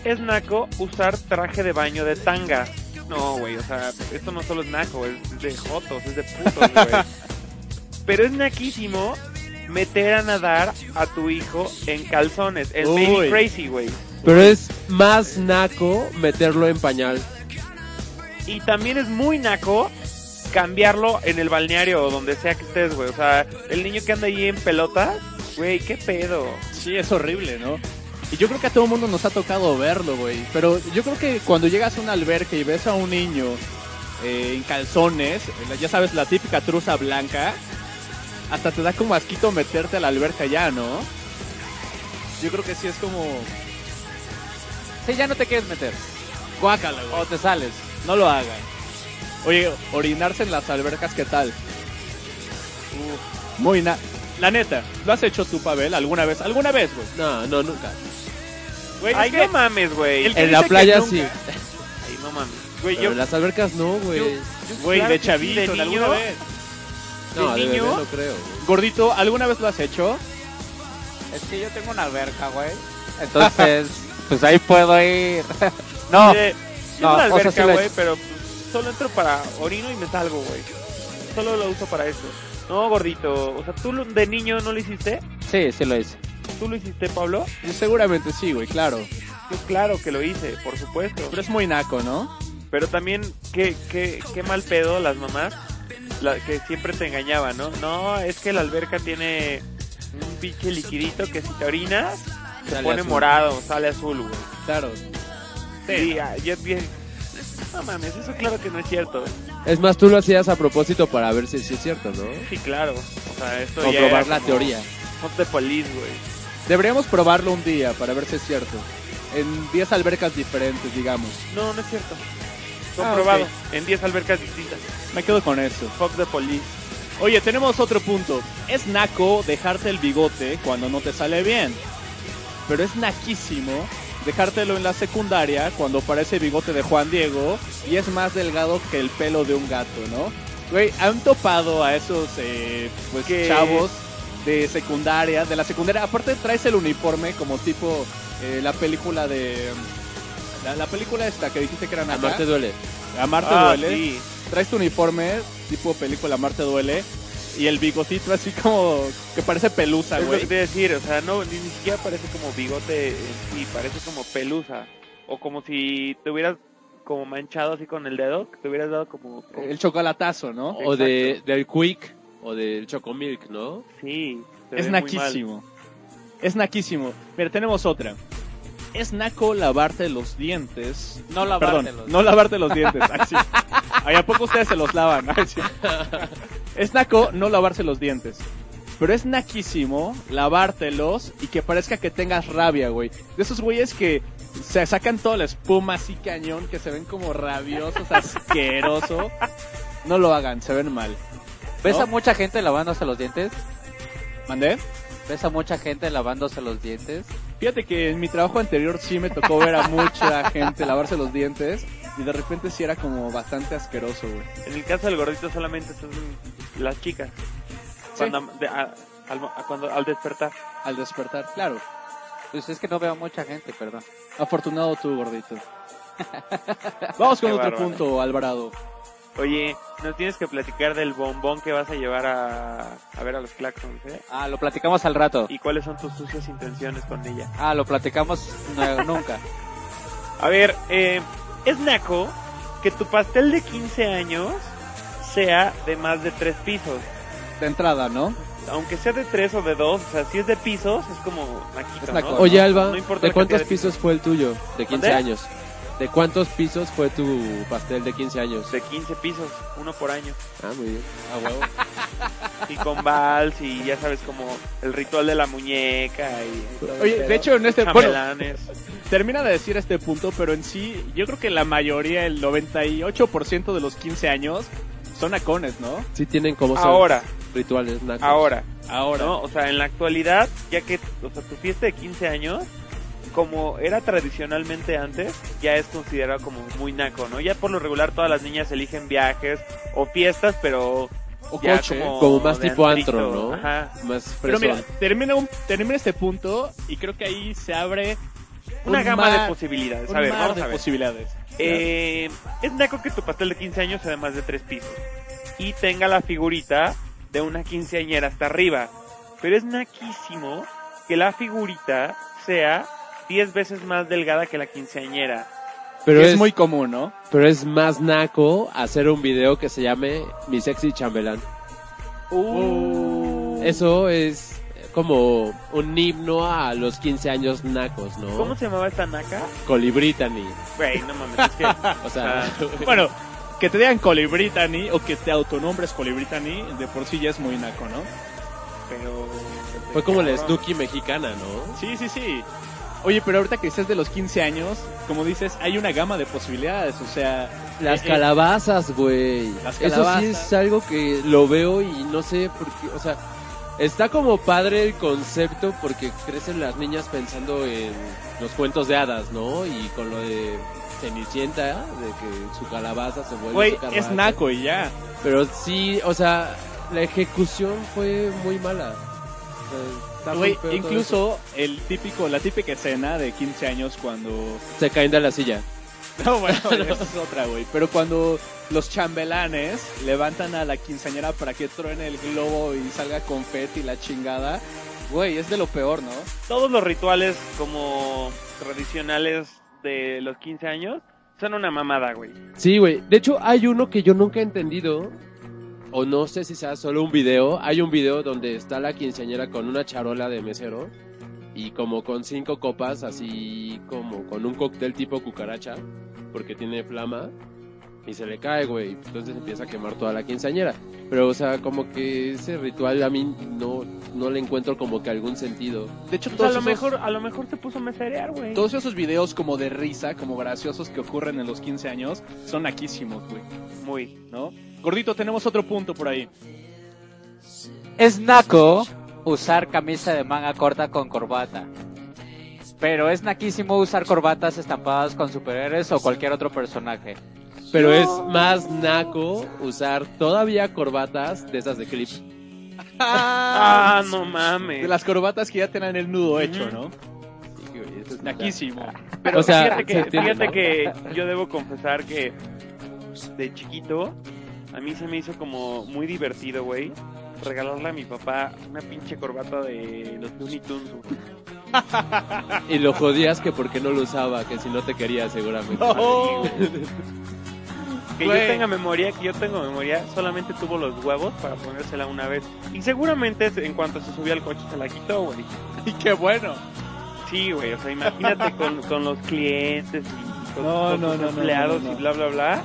Speaker 5: es naco usar traje de baño de tanga. No, güey, o sea, esto no solo es naco, es de jotos, es de putos, güey. Pero es naquísimo meter a nadar a tu hijo en calzones. Es
Speaker 2: Uy.
Speaker 5: baby crazy, güey.
Speaker 2: Pero es más naco meterlo en pañal.
Speaker 5: Y también es muy naco cambiarlo en el balneario o donde sea que estés, güey. O sea, el niño que anda ahí en pelotas, güey, qué pedo.
Speaker 3: Sí, es horrible, ¿no? Y yo creo que a todo el mundo nos ha tocado verlo, güey. Pero yo creo que cuando llegas a una alberca y ves a un niño eh, en calzones, ya sabes, la típica truza blanca, hasta te da como asquito meterte a la alberca ya, ¿no? Yo creo que sí es como...
Speaker 4: Sí, ya no te quieres meter.
Speaker 3: Guácala, güey.
Speaker 4: O te sales.
Speaker 3: No lo hagan. Oye, orinarse en las albercas, ¿qué tal? Muy na... La neta, ¿lo has hecho tú, Pavel, alguna vez? ¿Alguna vez, güey?
Speaker 2: No, no, nunca.
Speaker 3: Güey,
Speaker 5: Ay,
Speaker 3: es que
Speaker 5: no mames, güey.
Speaker 2: En la playa
Speaker 3: nunca-
Speaker 2: sí.
Speaker 5: Ay, no mames. Güey,
Speaker 2: Pero
Speaker 5: yo,
Speaker 2: en las albercas no, güey.
Speaker 3: Güey,
Speaker 5: claro
Speaker 3: de chavito,
Speaker 5: de
Speaker 3: en
Speaker 5: niño.
Speaker 3: alguna vez.
Speaker 2: No,
Speaker 5: ¿de
Speaker 2: de bebé
Speaker 5: niño?
Speaker 2: no creo. güey.
Speaker 3: Gordito, ¿alguna vez lo has hecho?
Speaker 4: Es que yo tengo una alberca, güey. Entonces, pues ahí puedo ir. no, no, o sea,
Speaker 5: alberca,
Speaker 4: sí
Speaker 5: güey, pero solo entro para orino y me salgo, güey. Solo lo uso para eso. No, gordito. O sea, ¿tú de niño no lo hiciste?
Speaker 4: sí, sí lo hice.
Speaker 5: ¿Tú lo hiciste, Pablo?
Speaker 3: Seguramente sí, güey, claro.
Speaker 5: Yo claro que lo hice, por supuesto.
Speaker 3: Pero es muy naco, ¿no?
Speaker 5: Pero también, qué, qué, qué mal pedo las mamás la, que siempre te engañaban, ¿no? No, es que la alberca tiene un pinche liquidito que si te orinas se
Speaker 2: Sale
Speaker 5: pone
Speaker 2: azul.
Speaker 5: morado, sale azul, güey.
Speaker 3: Claro.
Speaker 5: Sí, ah, yo no mames, eso claro que no es cierto.
Speaker 2: Es más, tú lo hacías a propósito para ver si, si es cierto, ¿no?
Speaker 5: Sí, claro. O sea, esto
Speaker 2: Comprobar la teoría.
Speaker 5: Hot de police, güey.
Speaker 3: Deberíamos probarlo un día para ver si es cierto. En 10 albercas diferentes, digamos.
Speaker 5: No, no es cierto.
Speaker 3: Ah,
Speaker 5: Comprobado.
Speaker 3: ok.
Speaker 5: En 10 albercas distintas.
Speaker 3: Me quedo con eso.
Speaker 5: Fuck the police.
Speaker 3: Oye, tenemos otro punto. Es naco dejarte el bigote cuando no te sale bien. Pero es naquísimo dejártelo en la secundaria cuando parece bigote de Juan Diego y es más delgado que el pelo de un gato, ¿no? Güey, ¿han topado a esos eh, pues chavos de secundaria? De la secundaria, aparte traes el uniforme como tipo eh, la película de La, la película esta que dijiste que era.
Speaker 2: Amarte duele.
Speaker 3: Amarte
Speaker 5: Ah,
Speaker 3: duele.
Speaker 5: sí.
Speaker 3: Traes tu uniforme, tipo película Amarte duele. Y el bigotito así como que parece pelusa,
Speaker 5: Es lo
Speaker 3: güey.
Speaker 5: que te iba a decir, o sea, no, ni, ni siquiera parece como bigote en sí, parece como pelusa. O como si te hubieras como manchado así con el dedo, que te hubieras dado como... como-
Speaker 3: El chocolatazo, ¿no?
Speaker 2: O de, del Quick o del Chocomilk, ¿no?
Speaker 5: Sí,
Speaker 3: Es naquísimo. Es naquísimo. Mira, tenemos otra. Es naco lavarte los dientes.
Speaker 4: No lavártelos.
Speaker 3: Perdón, no lavarte los dientes. Ay, Ay, ¿a poco ustedes se los lavan? Es naco no lavarse los dientes. Pero es naquísimo lavártelos y que parezca que tengas rabia, güey. De esos güeyes que se sacan toda la espuma así cañón, que se ven como rabiosos, asqueroso. No lo hagan, se ven mal.
Speaker 4: ¿Ves
Speaker 3: ¿No?
Speaker 4: a mucha gente lavándose los dientes?
Speaker 3: ¿Mandé?
Speaker 4: ¿Ves a mucha gente lavándose los dientes?
Speaker 3: Fíjate que en mi trabajo anterior sí me tocó ver a mucha gente lavarse los dientes y de repente sí era como bastante asqueroso, güey.
Speaker 5: En el caso del gordito solamente son las chicas. Cuando, de- a- al, a- cuando, al despertar.
Speaker 3: Al despertar, claro.
Speaker 4: Pues es que no veo a mucha gente, perdón.
Speaker 3: Afortunado tú, gordito. Vamos con
Speaker 5: Qué
Speaker 3: otro
Speaker 5: bárbaro.
Speaker 3: punto, Alvarado.
Speaker 5: Oye, nos tienes que platicar del bombón que vas a llevar a, a ver a los Claxons, ¿eh?
Speaker 4: Ah, lo platicamos al rato.
Speaker 5: ¿Y cuáles son tus sucias intenciones con ella?
Speaker 4: Ah, lo platicamos nu- nunca.
Speaker 5: A ver, eh, es naco que tu pastel de 15 años sea de más de tres pisos.
Speaker 3: De entrada, ¿no?
Speaker 5: Aunque sea de tres o de dos, o sea, si es de pisos, es como naquito,
Speaker 3: Es naco.
Speaker 5: ¿no?
Speaker 2: Oye, Alba,
Speaker 5: no importa
Speaker 2: ¿de cuántos
Speaker 5: de
Speaker 2: pisos fue el tuyo de 15
Speaker 5: ¿Mande?
Speaker 2: años? ¿De cuántos pisos fue tu pastel de 15 años?
Speaker 5: De 15 pisos, uno por año.
Speaker 2: Ah, muy bien.
Speaker 3: A huevo.
Speaker 5: Y con vals y ya sabes, como el ritual de la muñeca y... todo
Speaker 3: Oye, de hecho, en este... Bueno, termina de decir este punto, pero en sí, yo creo que la mayoría, el 98% de los 15 años son nacones, ¿no?
Speaker 2: Sí tienen como
Speaker 5: Ahora,
Speaker 2: rituales nacos.
Speaker 5: ahora,
Speaker 3: Ahora.
Speaker 5: ¿no? O sea, en la actualidad, ya que, o sea, tu fiesta de 15 años, como era tradicionalmente antes, ya es considerado como muy naco, ¿no? Ya por lo regular todas las niñas eligen viajes o fiestas, pero
Speaker 3: O
Speaker 5: ya
Speaker 3: coche.
Speaker 5: como,
Speaker 2: Como más tipo
Speaker 5: antrito,
Speaker 2: antro, ¿no?
Speaker 5: Ajá.
Speaker 2: Más
Speaker 3: Pero mira,
Speaker 2: fresón.
Speaker 3: termina, un, termina este punto y creo que ahí se abre
Speaker 5: Una
Speaker 3: un
Speaker 5: gama
Speaker 3: mar-
Speaker 5: de posibilidades.
Speaker 3: un
Speaker 5: A ver,
Speaker 3: mar
Speaker 5: vamos
Speaker 3: de
Speaker 5: a ver.
Speaker 3: posibilidades.
Speaker 5: Eh, es naco que tu pastel de 15 años sea de más de tres pisos y tenga la figurita de una quinceañera hasta arriba. Pero es naquísimo que la figurita sea 10 veces más delgada que la quinceañera.
Speaker 2: Pero es,
Speaker 3: es muy común, ¿no?
Speaker 2: pero es más naco hacer un video que se llame Mi Sexy Chambelán.
Speaker 5: Uh.
Speaker 2: Eso es como un himno a los 15 años nacos, ¿no?
Speaker 5: ¿Cómo se llamaba esta naca?
Speaker 2: Colibritani.
Speaker 5: Güey, no mames, es que...
Speaker 2: O sea,
Speaker 3: Bueno, que te digan Colibritani o que te autonombres Colibritani, de por sí ya es muy naco, ¿no?
Speaker 5: pero...
Speaker 2: fue como la. Snooki mexicana, ¿no?
Speaker 3: Sí, sí, sí. Oye, pero ahorita que dices de los 15 años, como dices, hay una gama de posibilidades, o sea...
Speaker 2: Las
Speaker 3: eh, eh,
Speaker 2: calabazas, güey.
Speaker 3: Las
Speaker 2: Eso
Speaker 3: calabazas.
Speaker 2: sí es algo que lo veo y no sé por qué, o sea, está como padre el concepto porque crecen las niñas pensando en los cuentos de hadas, ¿no? Y con lo de Cenicienta, de que su calabaza se vuelve
Speaker 3: Güey, es naco y ya.
Speaker 2: Pero sí, o sea, la ejecución fue muy mala. O sea,
Speaker 3: Güey, incluso el típico, la típica escena de 15 años cuando...
Speaker 2: Se caen de la silla.
Speaker 3: No, bueno, esa es otra, güey. Pero cuando los chambelanes levantan a la quinceañera para que truene el globo y salga confeti y la chingada, güey, es de lo peor, ¿no?
Speaker 5: Todos los rituales como tradicionales de los 15 años son una mamada, güey.
Speaker 2: Sí, güey. De hecho, hay uno que yo nunca he entendido. O no sé si sea solo un video. Hay un video donde está la quinceañera con una charola de mesero. Y como con cinco copas, así como con un cóctel tipo cucaracha. Porque tiene flama. Y se le cae, güey. Entonces empieza a quemar toda la quinceañera. Pero, o sea, como que ese ritual a mí no, no le encuentro como que algún sentido.
Speaker 3: De hecho,
Speaker 5: Pues a
Speaker 3: todos
Speaker 5: lo
Speaker 3: esos,
Speaker 5: mejor, a lo mejor se puso a meserear, güey.
Speaker 3: todos esos videos como de risa, como graciosos que ocurren en los 15 años, son naquísimos, güey,
Speaker 5: Muy.
Speaker 3: ¿no? Gordito, tenemos otro punto por ahí.
Speaker 4: Es naco usar camisa de manga corta con corbata. Pero es naquísimo usar corbatas estampadas con superhéroes o cualquier otro personaje.
Speaker 2: Pero es más naco usar todavía corbatas de esas de clip.
Speaker 5: Ah, no
Speaker 3: De
Speaker 5: mames.
Speaker 3: las corbatas que ya tienen el nudo hecho, ¿no?
Speaker 2: Sí, güey, eso es
Speaker 3: Naquísimo.
Speaker 5: Pero
Speaker 2: O sea,
Speaker 5: fíjate,
Speaker 2: se
Speaker 5: que,
Speaker 2: entiende,
Speaker 5: fíjate
Speaker 2: ¿no?
Speaker 5: que yo debo confesar que de chiquito a mí se me hizo como muy divertido, güey, regalarle a mi papá una pinche corbata de los Looney Tunes. güey.
Speaker 2: Y lo jodías que porque no lo usaba, que si no te quería seguramente.
Speaker 5: Que
Speaker 3: Güey.
Speaker 5: yo tenga memoria, que yo tengo memoria, solamente tuvo los huevos para ponérsela una vez. Y seguramente en cuanto se subió al coche se la quitó, güey.
Speaker 3: Y qué bueno.
Speaker 5: Sí, güey, o sea, imagínate con, con los clientes y con,
Speaker 3: No,
Speaker 5: con
Speaker 3: no,
Speaker 5: sus
Speaker 3: no, no,
Speaker 5: empleados
Speaker 3: no, no.
Speaker 5: y bla, bla, bla.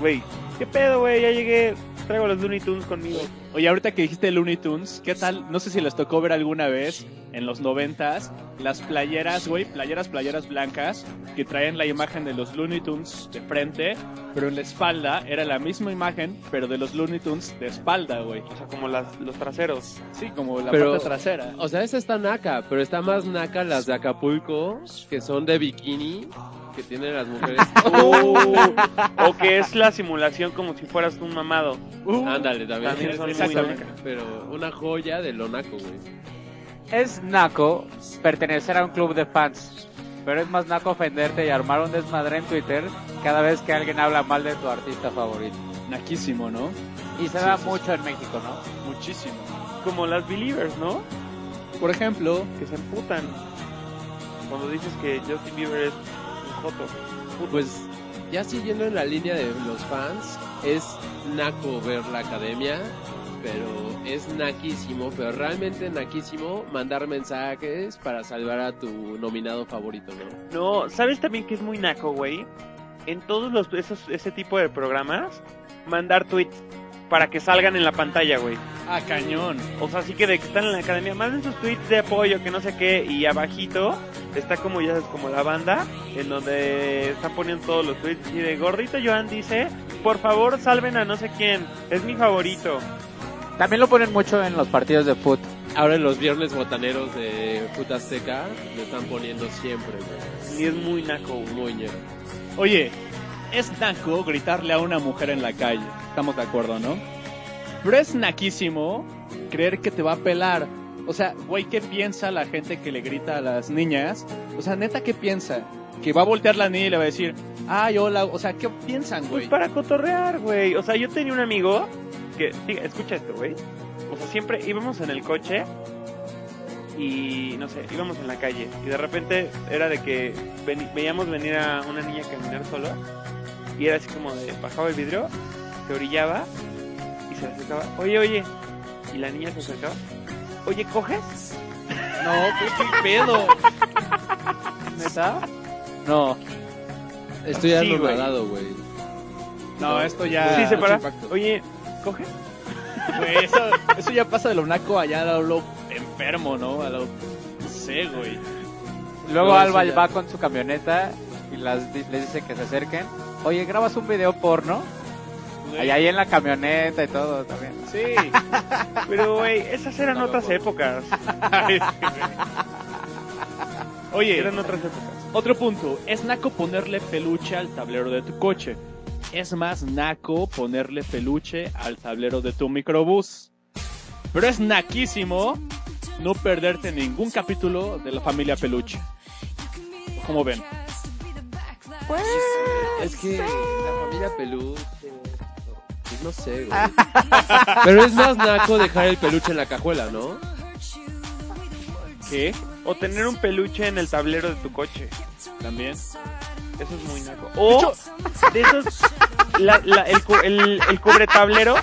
Speaker 5: Güey, ¿qué pedo, güey? Ya llegué, traigo los Looney Tunes conmigo.
Speaker 3: Oye, ahorita que dijiste Looney Tunes, ¿qué tal? No sé si les tocó ver alguna vez en los noventas las playeras, güey, playeras, playeras blancas que traían la imagen de los Looney Tunes de frente, pero en la espalda era la misma imagen, pero de los Looney Tunes de espalda, güey.
Speaker 5: O sea, como las, los traseros.
Speaker 3: Sí, como la
Speaker 2: Pero-
Speaker 3: parte trasera.
Speaker 2: O sea, esa está naca, pero está más naca las de Acapulco, que son de bikini, que tienen las mujeres.
Speaker 5: o que es la simulación como si fueras un mamado.
Speaker 2: Ándale, también.
Speaker 5: También son muy nacas.
Speaker 2: Pero una joya de lo naco, güey.
Speaker 4: Es naco pertenecer a un club de fans, pero es más naco ofenderte y armar un desmadre en Twitter cada vez que alguien habla mal de tu artista favorito.
Speaker 3: Naquísimo, ¿no?
Speaker 4: Y se
Speaker 3: Sí,
Speaker 4: da
Speaker 3: sí,
Speaker 4: mucho en México, ¿no?
Speaker 3: Muchísimo.
Speaker 5: Como las Believers, ¿no?
Speaker 3: Por ejemplo,
Speaker 5: Que se emputan. Cuando dices que Justin Bieber es
Speaker 2: Pues ya siguiendo en la línea de los fans, es naco ver la academia, pero es naquísimo, pero realmente naquísimo mandar mensajes para salvar a tu nominado favorito, ¿no?
Speaker 5: No, ¿sabes también que es muy naco, güey? En todos los esos, ese tipo de programas, mandar tweets para que salgan en la pantalla, güey.
Speaker 3: ah, cañón.
Speaker 5: O sea, así que de que están en la academia, manden sus tweets de apoyo, que no sé qué, y abajito está como ya sabes, como la banda, en donde están poniendo todos los tweets. Y de Gordito Joan dice, por favor salven a no sé quién, es mi favorito.
Speaker 4: También lo ponen mucho en los partidos de fútbol.
Speaker 2: Ahora en los viernes botaneros de Puta Azteca lo están poniendo siempre, güey.
Speaker 5: Y es muy naco, güey.
Speaker 2: Muy ñero.
Speaker 3: Oye, es naco gritarle a una mujer en la calle. Estamos de acuerdo, ¿no? Pero es naquísimo creer que te va a pelar. O sea, güey, ¿qué piensa la gente que le grita a las niñas? O sea, neta, ¿qué piensa? Que va a voltear la niña y le va a decir, ay, hola. O sea, ¿qué piensan,
Speaker 5: Pues
Speaker 3: güey?
Speaker 5: para cotorrear, güey. O sea, yo tenía un amigo que, fíjate, escucha esto, güey. O sea, siempre íbamos en el coche y, no sé, íbamos en la calle y de repente era de que veni- veíamos venir a una niña caminar solo y era así como de, bajaba el vidrio, se orillaba y se le acercaba, oye, oye, y la niña se acercaba, oye, ¿coges?
Speaker 3: No, ¿qué, qué pedo?
Speaker 4: ¿Neta? No.
Speaker 2: Estoy
Speaker 5: Sí,
Speaker 2: anonadado, güey.
Speaker 3: No, esto ya...
Speaker 5: sí, se para, oye, ¿coges?
Speaker 3: Güey, eso, eso ya pasa de lo naco allá a lo enfermo, ¿no? A lo... No sé, güey.
Speaker 4: Luego
Speaker 2: No,
Speaker 4: Alba
Speaker 2: ya-
Speaker 4: va con su camioneta y las, les dice que se acerquen. Oye, ¿grabas un video porno? Ahí, ahí en la camioneta y todo también.
Speaker 3: Sí.
Speaker 5: Pero, güey, esas eran otras épocas.
Speaker 3: Oye,
Speaker 5: Eran otras épocas.
Speaker 3: Otro punto, es naco ponerle peluche al tablero de tu coche. Es más naco ponerle peluche al tablero de tu microbús. Pero es naquísimo no perderte ningún capítulo de la familia peluche. ¿Cómo ven?
Speaker 2: Es que la familia peluche. No sé, güey. Pero es más naco dejar el peluche en la cajuela, ¿no?
Speaker 3: ¿Qué?
Speaker 5: O tener un peluche en el tablero de tu coche.
Speaker 3: También.
Speaker 5: Eso es muy naco. O de esos, la- la- el, cu- el, el cubretablero,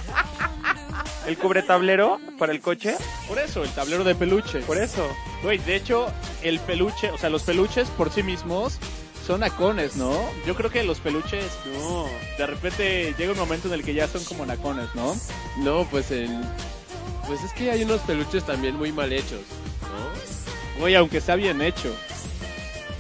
Speaker 5: el cubretablero para el coche,
Speaker 3: Por eso, el tablero de peluche.
Speaker 5: por eso.
Speaker 3: Güey, de hecho, el peluche, o sea, los peluches por sí mismos son nacones, ¿no? Yo creo que los peluches, no. De repente llega un momento en el que ya son como nacones, ¿no?
Speaker 2: No, pues en. Pues es que hay unos peluches también muy mal hechos, ¿no?
Speaker 3: Güey, aunque está bien hecho.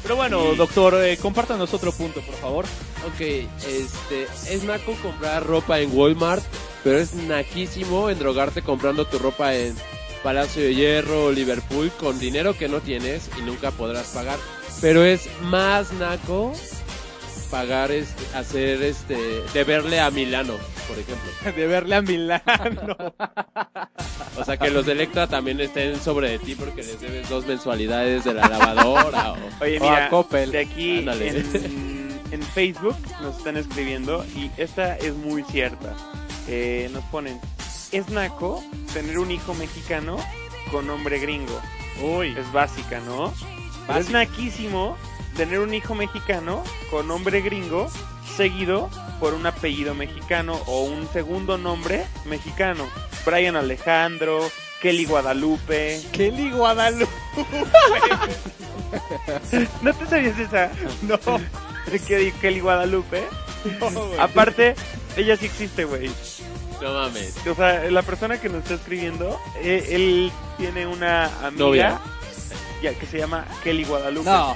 Speaker 3: Pero bueno, doctor, eh, compártanos otro punto, por favor.
Speaker 2: Ok, este. Es naco comprar ropa en Walmart, pero es naquísimo endrogarte comprando tu ropa en Palacio de Hierro o Liverpool con dinero que no tienes y nunca podrás pagar. Pero es más naco pagar, este, hacer este. deberle a Milano, por ejemplo.
Speaker 3: De verle a Milano.
Speaker 2: O sea, que los de Electra también estén sobre de ti porque les debes dos mensualidades de la lavadora o,
Speaker 5: Oye,
Speaker 2: o
Speaker 5: mira,
Speaker 2: a Coppel.
Speaker 5: de aquí en, en Facebook nos están escribiendo y esta es muy cierta. Eh, nos ponen, es naco tener un hijo mexicano con nombre gringo.
Speaker 3: Uy,
Speaker 5: Es básica, ¿no? Es naquísimo tener un hijo mexicano con nombre gringo seguido por un apellido mexicano o un segundo nombre mexicano. Brian Alejandro, Kelly Guadalupe.
Speaker 3: Kelly Guadalupe.
Speaker 5: ¿No te sabías esa?
Speaker 3: No,
Speaker 5: Kelly, Kelly Guadalupe.
Speaker 3: no, güey.
Speaker 5: Aparte, ella sí existe, güey.
Speaker 2: No mames.
Speaker 5: O sea, la persona que nos está escribiendo, eh, él tiene una amiga
Speaker 2: Novia.
Speaker 5: Que se llama Kelly Guadalupe.
Speaker 3: No.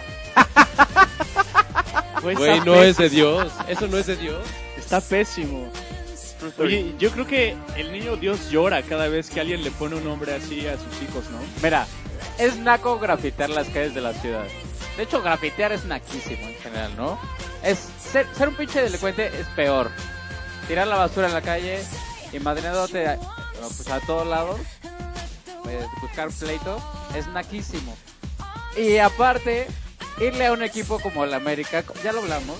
Speaker 3: Güey,
Speaker 2: Güey,
Speaker 3: está
Speaker 2: no
Speaker 3: pésimo.
Speaker 2: es de Dios. Eso no es de Dios.
Speaker 3: Está pésimo. Oye, yo creo que el niño Dios llora cada vez que alguien le pone un nombre así a sus hijos, ¿no?
Speaker 4: Mira, es naco grafitear las calles de la ciudad. De hecho, grafitear es naquísimo en general, ¿no? Es ser, ser un pinche delincuente es peor. Tirar la basura en la calle y madrinándote a, pues, a todos lados, pues, buscar pleito, es naquísimo. Y aparte, irle a un equipo como el América, ya lo hablamos,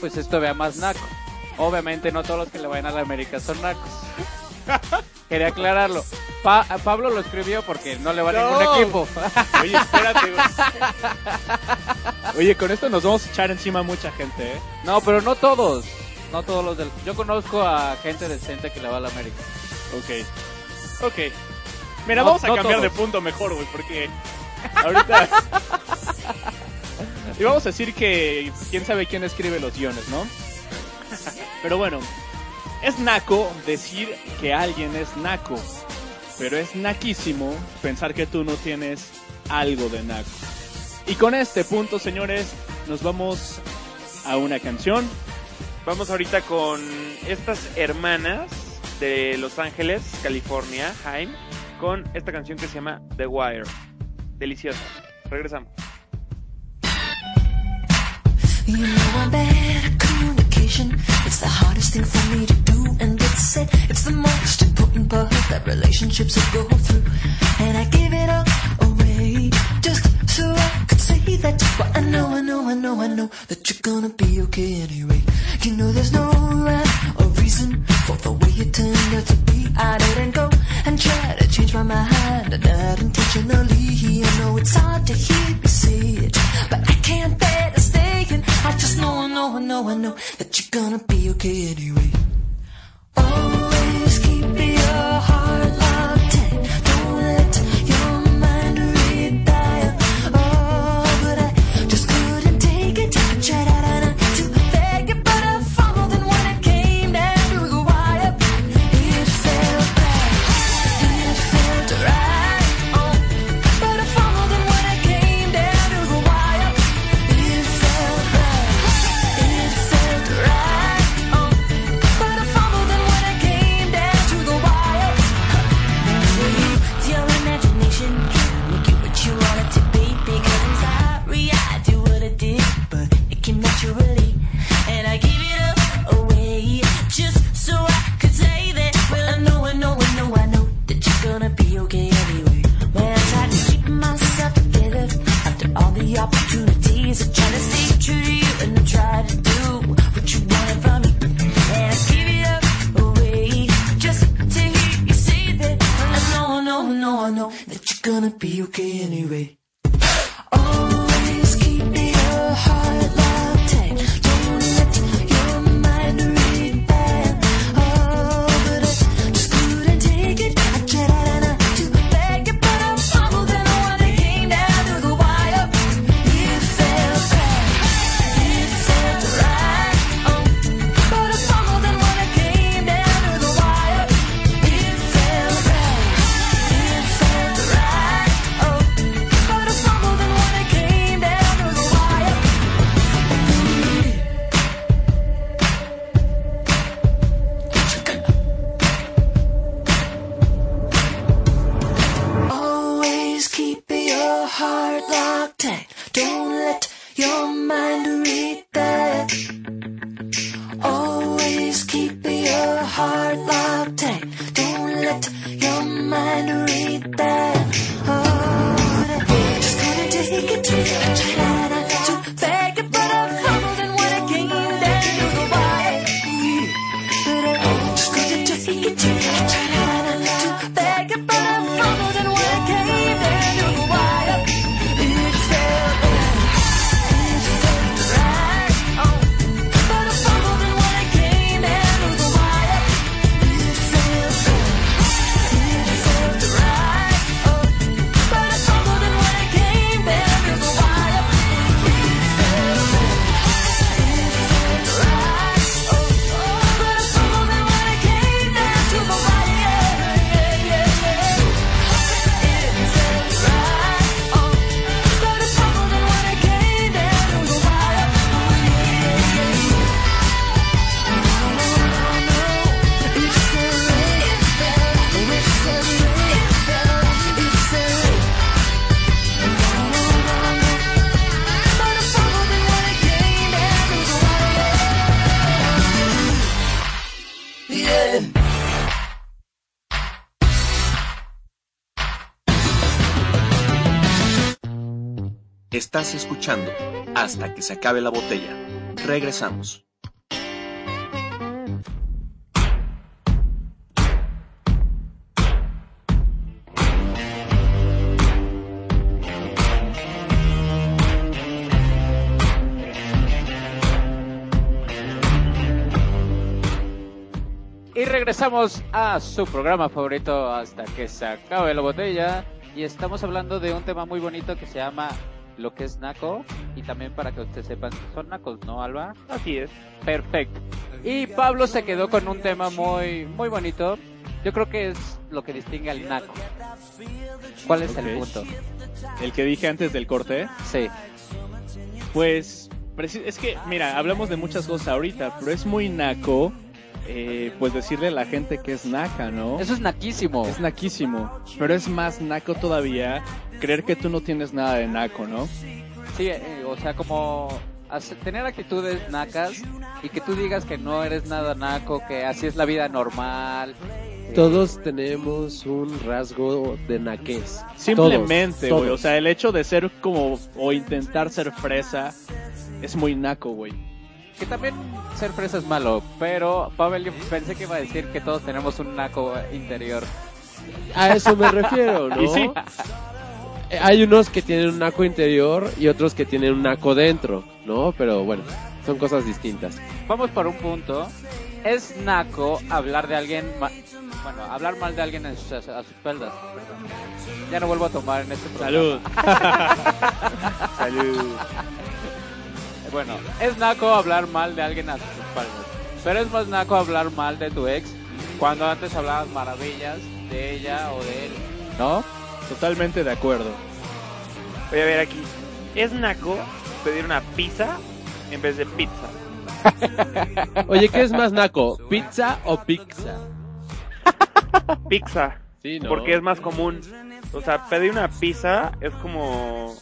Speaker 4: pues esto vea más naco. Obviamente no todos los que le vayan a la América son nacos. Quería aclararlo. Pa- Pablo lo escribió porque no le va a ningún equipo.
Speaker 3: Oye, espérate, güey. Oye, con esto nos vamos a echar encima a mucha gente, ¿eh?
Speaker 4: No, pero no todos. No todos los del... Yo conozco a gente decente que le va a la América.
Speaker 3: Ok. Ok. Mira,
Speaker 4: No-
Speaker 3: vamos a
Speaker 4: no
Speaker 3: cambiar
Speaker 4: todos.
Speaker 3: de punto mejor, güey, porque ahorita... y vamos a decir que quién sabe quién escribe los guiones, ¿no? Pero bueno, es naco decir que alguien es naco, pero es naquísimo pensar que tú no tienes algo de naco. Y con este punto, señores, nos vamos a una canción.
Speaker 5: Vamos ahorita con estas hermanas de Los Ángeles, California, Jaime, con esta canción que se llama The Wire. Deliciosa. Regresamos.
Speaker 8: You know I'm bad at communication. It's the hardest thing for me to do, and it's said it's the most important part that relationships will go through. And I give it all away just so I could say that. But I know, I know, I know, I know that you're gonna be okay anyway. You know there's no rhyme or reason for the way you turned out to be. I didn't go change my mind, not intentionally. I know it's hard to hear you say it, but I can't bear to stay in. I just know, I know, I know, I know that you're gonna be okay anyway. Always
Speaker 7: Octane. Hasta que se acabe la botella. Regresamos.
Speaker 4: Y regresamos a su programa favorito hasta que se acabe la botella. Y estamos hablando de un tema muy bonito que se llama lo que es naco. Y también para que ustedes sepan, son nacos, ¿no, Alba?
Speaker 5: Así es.
Speaker 4: Perfecto. Y Pablo se quedó con un tema muy, muy bonito. Yo creo que es lo que distingue al naco. ¿Cuál es el punto?
Speaker 3: El que dije antes del corte.
Speaker 4: Sí.
Speaker 3: Pues, es que, mira, hablamos de muchas cosas ahorita, pero es muy naco, eh, pues decirle a la gente que es naca, ¿no?
Speaker 4: Eso es naquísimo.
Speaker 3: Es naquísimo, pero es más naco todavía creer que tú no tienes nada de naco, ¿no?
Speaker 4: Sí, eh, o sea, como tener actitudes nacas y que tú digas que no eres nada naco, que así es la vida normal. eh,
Speaker 2: Todos tenemos un rasgo de naquez.
Speaker 3: Simplemente, güey, o sea, el hecho de ser como, o intentar ser fresa, es muy naco, güey.
Speaker 4: Que también ser fresa es malo, pero Pavel, yo pensé que iba a decir que todos tenemos un naco interior.
Speaker 2: A eso me refiero, ¿no?
Speaker 3: Y sí.
Speaker 2: Hay unos que tienen un naco interior y otros que tienen un naco dentro, ¿no? Pero bueno, son cosas distintas.
Speaker 4: Vamos por un punto. Es naco hablar de alguien, ma- bueno, hablar mal de alguien a sus, a sus espaldas. Ya no vuelvo a tomar en este programa.
Speaker 3: Salud. Salud.
Speaker 4: Bueno, es naco hablar mal de alguien a sus espaldas. Pero es más naco hablar mal de tu ex cuando antes hablabas maravillas de ella o de él. ¿No?
Speaker 3: Totalmente de acuerdo.
Speaker 5: Voy a ver aquí. Es naco pedir una pizza en vez de pizza.
Speaker 2: Oye, ¿qué es más naco? ¿Pizza o pizza?
Speaker 5: Pizza.
Speaker 2: Sí, ¿no?
Speaker 5: Porque es más común. O sea, pedir una pizza es como...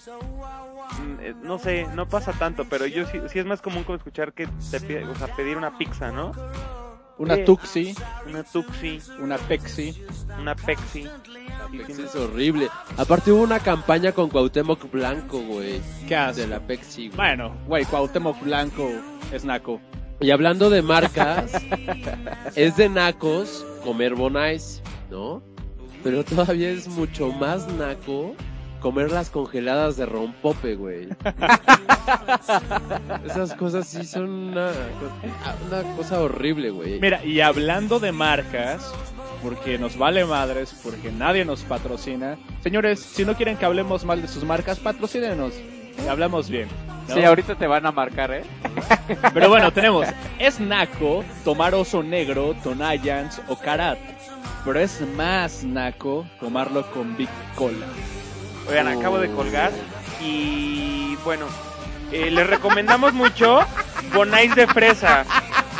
Speaker 5: mm, eh, No sé, no pasa tanto, pero yo sí, sí es más común como escuchar que te pide, o sea, pedir una pizza, ¿no?
Speaker 3: Una tuxi,
Speaker 5: Una tuxi,
Speaker 3: una pexi.
Speaker 5: una pexi.
Speaker 2: Pepsi
Speaker 5: sí,
Speaker 2: es horrible. Aparte hubo una campaña con Cuauhtémoc Blanco, güey.
Speaker 3: ¿Qué hace?
Speaker 2: De la Pepsi, güey.
Speaker 3: Bueno, güey, Cuauhtémoc Blanco es naco.
Speaker 2: Y hablando de marcas, es de nacos comer Bonais, ¿no? Pero todavía es mucho más naco comer las congeladas de rompope, güey. Esas cosas sí son una, una cosa horrible, güey.
Speaker 3: Mira, y hablando de marcas, porque nos vale madres, porque nadie nos patrocina. Señores, si no quieren que hablemos mal de sus marcas, patrocínenos. Y hablamos bien. ¿no?
Speaker 4: Sí, ahorita te van a marcar, ¿eh?
Speaker 3: Pero bueno, tenemos, es naco tomar oso negro, Tonayans o Karat. Pero es más naco tomarlo con Big Cola.
Speaker 5: Oigan, acabo de colgar y bueno, eh, les recomendamos mucho Bonais de fresa.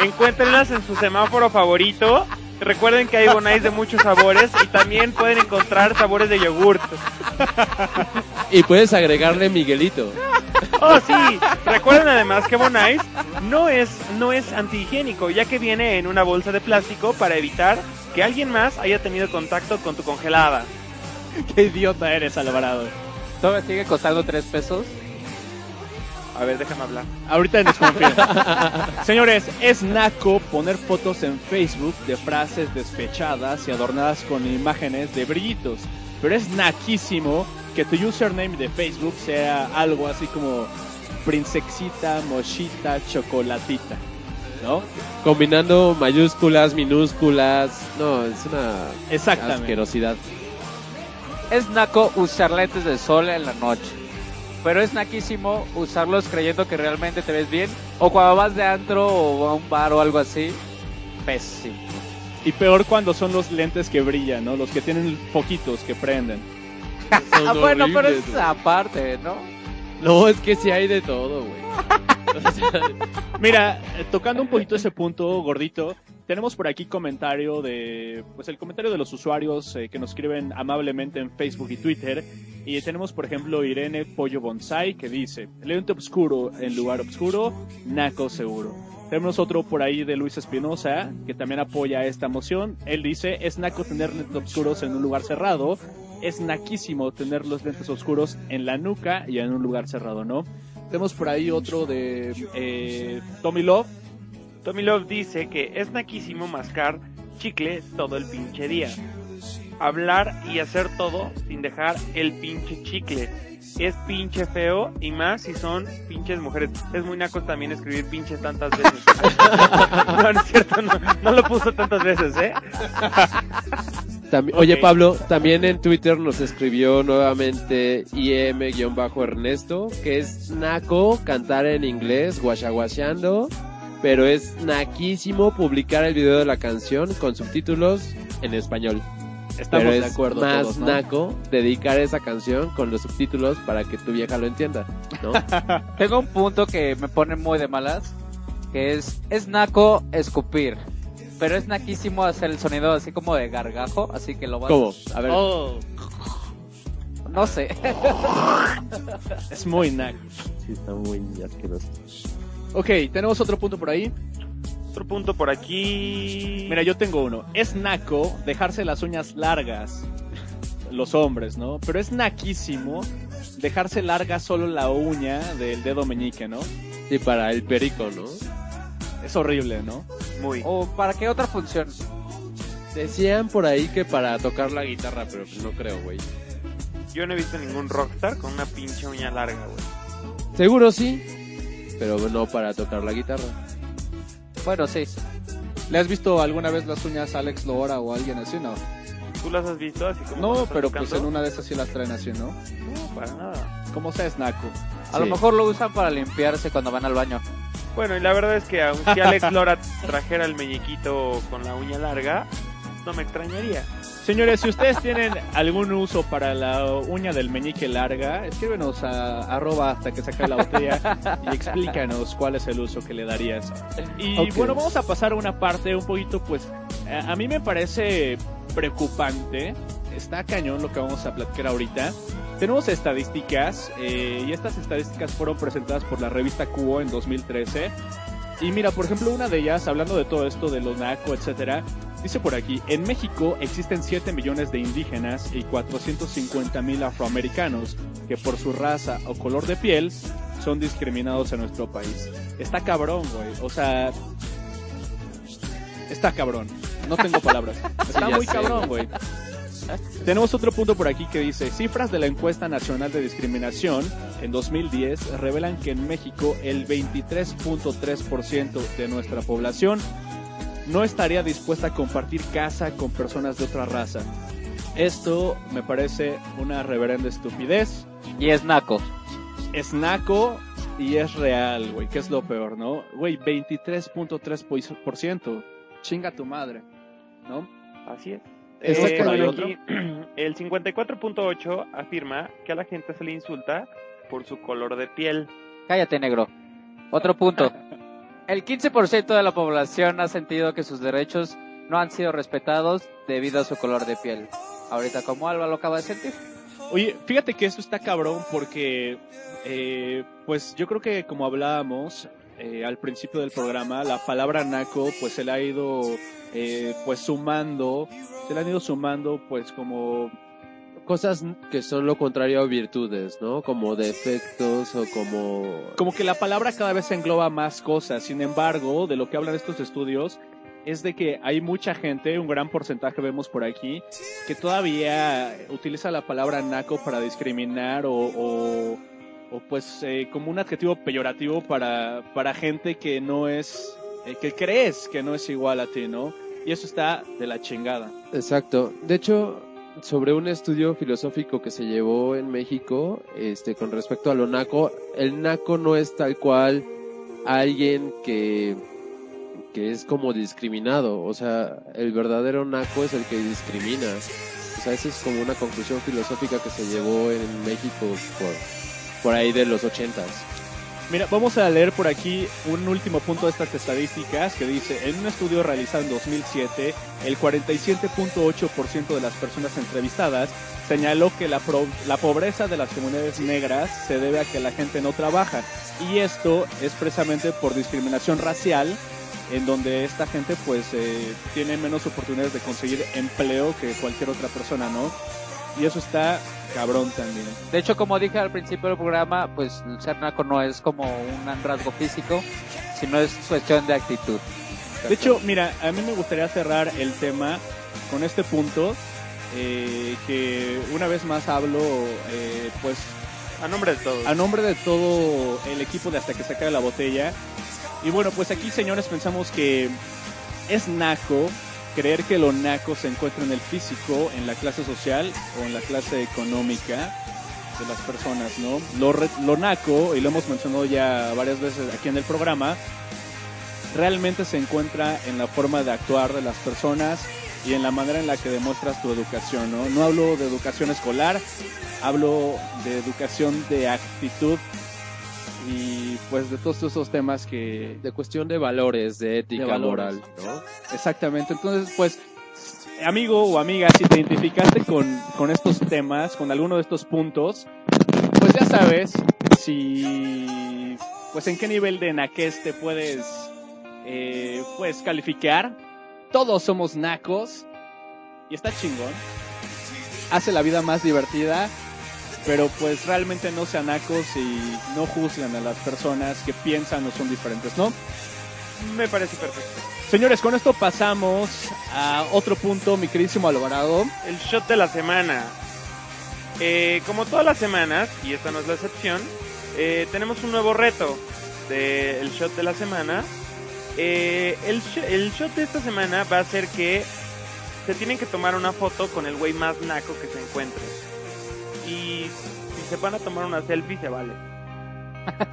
Speaker 5: Encuéntrenlas en su semáforo favorito. Recuerden que hay Bonais de muchos sabores y también pueden encontrar sabores de yogurt.
Speaker 2: Y puedes agregarle Miguelito.
Speaker 5: Oh, sí. Recuerden además que Bonais no es no es antihigiénico, ya que viene en una bolsa de plástico para evitar que alguien más haya tenido contacto con tu congelada.
Speaker 3: Qué idiota eres, Alvarado.
Speaker 4: ¿Todavía sigue costando 3 pesos?
Speaker 5: A ver, déjame hablar.
Speaker 3: Ahorita nos confirma. Señores, es naco poner fotos en Facebook de frases despechadas y adornadas con imágenes de brillitos. Pero es naquísimo que tu username de Facebook sea algo así como princesita, mochita, chocolatita. ¿No?
Speaker 2: Combinando mayúsculas, minúsculas. No, es una
Speaker 3: Exactamente.
Speaker 2: asquerosidad.
Speaker 4: Es naco usar lentes de sol en la noche. Pero es naquísimo usarlos creyendo que realmente te ves bien. O cuando vas de antro o a un bar o algo así. Pésimo.
Speaker 3: Y peor cuando son los lentes que brillan, ¿no? Los que tienen poquitos que prenden.
Speaker 4: Ah, bueno, pero es aparte, ¿no?
Speaker 2: No, es que sí hay de todo, güey. O sea,
Speaker 3: Mira, eh, tocando un poquito ese punto, gordito, tenemos por aquí comentario de, pues el comentario de los usuarios eh, que nos escriben amablemente en Facebook y Twitter. Y tenemos, por ejemplo, Irene Pollo Bonsai que dice, lente oscuro en lugar oscuro, naco seguro. Tenemos otro por ahí de Luis Espinosa, que también apoya esta moción. Él dice, es naco tener lentes oscuros en un lugar cerrado. Es naquísimo tener los lentes oscuros en la nuca y en un lugar cerrado, ¿no? Tenemos por ahí otro de eh, Tommy Love.
Speaker 5: Tommy Love dice que es naquísimo mascar chicle todo el pinche día. Hablar y hacer todo sin dejar el pinche chicle. Es pinche feo y más si son pinches mujeres. Es muy naco también escribir pinche tantas veces. no, no es cierto, no, no lo puso tantas veces, ¿eh?
Speaker 2: Oye Pablo, también en Twitter nos escribió nuevamente IM-Ernesto, que es naco cantar en inglés, guachaguacheando, pero es naquísimo publicar el video de la canción con subtítulos en español.
Speaker 3: Estamos
Speaker 2: pero
Speaker 3: de
Speaker 2: es
Speaker 3: acuerdo
Speaker 2: más
Speaker 3: todos, ¿no?
Speaker 2: naco dedicar esa canción con los subtítulos para que tu vieja lo entienda, ¿no?
Speaker 4: Tengo un punto que me pone muy de malas, que es, es naco escupir. Pero es naquísimo hacer el sonido así como de gargajo, así que lo vas...
Speaker 2: ¿Cómo? A ver.
Speaker 4: Oh. No sé.
Speaker 3: Es muy naco.
Speaker 2: Sí, está muy asqueroso.
Speaker 3: Ok, tenemos otro punto por ahí.
Speaker 5: Otro punto por aquí.
Speaker 3: Mira, yo tengo uno. Es naco dejarse las uñas largas. Los hombres, ¿no? Pero es naquísimo dejarse larga solo la uña del dedo meñique, ¿no?
Speaker 2: Sí, para el perico, ¿no?
Speaker 3: Es horrible, ¿no?
Speaker 5: Muy.
Speaker 4: ¿O para qué otra función?
Speaker 2: Decían por ahí que para tocar la guitarra, pero no creo, güey.
Speaker 5: Yo no he visto ningún rockstar con una pinche uña larga, güey.
Speaker 2: Seguro sí, pero no para tocar la guitarra.
Speaker 4: Bueno, sí.
Speaker 3: ¿Le has visto alguna vez las uñas a Alex Lora o a alguien así, no?
Speaker 5: ¿Tú las has visto así como
Speaker 3: No, pero pues en una de esas sí las traen así, ¿no?
Speaker 5: No, para nada.
Speaker 3: Como sea, es naco.
Speaker 4: A lo mejor lo usan para limpiarse cuando van al baño.
Speaker 5: Bueno, y la verdad es que aunque si Alex Lora trajera el meñiquito con la uña larga, no me extrañaría.
Speaker 3: Señores, si ustedes tienen algún uso para la uña del meñique larga, escríbenos a arroba hasta que saque la botella y explícanos cuál es el uso que le darías. Y
Speaker 2: Ok.
Speaker 3: bueno, vamos a pasar a una parte un poquito, pues, a a mí me parece preocupante. Está cañón lo que vamos a platicar ahorita. Tenemos estadísticas eh, y estas estadísticas fueron presentadas por la revista Cubo en 2013. Y mira, por ejemplo, una de ellas, hablando de todo esto de lo naco, etcétera, dice por aquí, en México existen 7 millones de indígenas y 450 mil afroamericanos que por su raza o color de piel son discriminados en nuestro país. Está cabrón, güey. O sea, está cabrón. No tengo palabras. Está muy
Speaker 2: sé,
Speaker 3: cabrón, güey. Tenemos otro punto por aquí que dice, cifras de la encuesta nacional de discriminación en 2010 revelan que en México el 23.3% de nuestra población no estaría dispuesta a compartir casa con personas de otra raza. Esto me parece una reverenda estupidez.
Speaker 4: Y es naco.
Speaker 3: Es naco y es real, güey, que es lo peor, ¿no? Güey, 23.3%. Chinga tu madre, ¿no?
Speaker 5: Así es. Eh,
Speaker 3: cañón.
Speaker 5: por aquí, el 54.8 afirma que a la gente se le insulta por su color de piel.
Speaker 4: Cállate, negro. Otro punto. El 15% de la población ha sentido que sus derechos no han sido respetados debido a su color de piel. Ahorita, como Alba lo acaba de sentir.
Speaker 3: Oye, fíjate que esto está cabrón porque, eh, pues yo creo que como hablábamos eh, al principio del programa, la palabra naco pues se le ha ido eh, pues sumando, se le han ido sumando pues como
Speaker 2: Cosas que son lo contrario a virtudes, ¿no? Como defectos o como...
Speaker 3: como que la palabra cada vez engloba más cosas. Sin embargo, de lo que hablan estos estudios es de que hay mucha gente, un gran porcentaje vemos por aquí, que todavía utiliza la palabra naco para discriminar o, o, o, pues eh, como un adjetivo peyorativo para, para gente que no es, eh, que crees que no es igual a ti, ¿no? Y eso está de la chingada.
Speaker 2: Exacto. De hecho, sobre un estudio filosófico que se llevó en México, este, con respecto a lo naco, el naco no es tal cual alguien que, que es como discriminado. O sea, el verdadero naco es el que discrimina. O sea, esa es como una conclusión filosófica que se llevó en México por, por ahí de los ochentas.
Speaker 3: Mira, vamos a leer por aquí un último punto de estas estadísticas que dice, en un estudio realizado en 2007, el 47.8% de las personas entrevistadas señaló que la, la pobreza de las comunidades negras se debe a que la gente no trabaja. Y esto es precisamente por discriminación racial, en donde esta gente pues eh, tiene menos oportunidades de conseguir empleo que cualquier otra persona, ¿no? Y eso está cabrón también.
Speaker 4: De hecho, como dije al principio del programa, pues ser naco no es como un rasgo físico, sino es cuestión de actitud.
Speaker 3: De hecho, mira, a mí me gustaría cerrar el tema con este punto, eh, que una vez más hablo, eh, pues,
Speaker 5: A nombre de todos.
Speaker 3: a nombre de todo el equipo de Hasta que se acabe la botella. Y bueno, pues aquí, señores, pensamos que es naco creer que lo naco se encuentra en el físico, en la clase social o en la clase económica de las personas, ¿no? Lo, re- lo naco, y lo hemos mencionado ya varias veces aquí en el programa, realmente se encuentra en la forma de actuar de las personas y en la manera en la que demuestras tu educación, ¿no? No hablo de educación escolar, hablo de educación de actitud y pues de todos esos temas que...
Speaker 2: De cuestión de valores, de ética,
Speaker 3: De valores.
Speaker 2: moral, ¿no?
Speaker 3: Exactamente, entonces pues amigo o amiga, si te identificaste con, con estos temas, con alguno de estos puntos, pues ya sabes si pues en qué nivel de naquez te puedes eh, pues calificar. Todos somos nacos y está chingón. Hace la vida más divertida, pero pues realmente no sean nacos y no juzgan a las personas que piensan o son diferentes, ¿no?
Speaker 5: Me parece perfecto.
Speaker 3: Señores, con esto pasamos a otro punto, mi queridísimo Alvarado.
Speaker 5: El shot de la semana. Eh, como todas las semanas, y esta no es la excepción, eh, tenemos un nuevo reto del shot de la semana. Eh, el, el shot de esta semana va a ser que se tienen que tomar una foto con el güey más naco que se encuentre. Y si se van a tomar una selfie, se vale.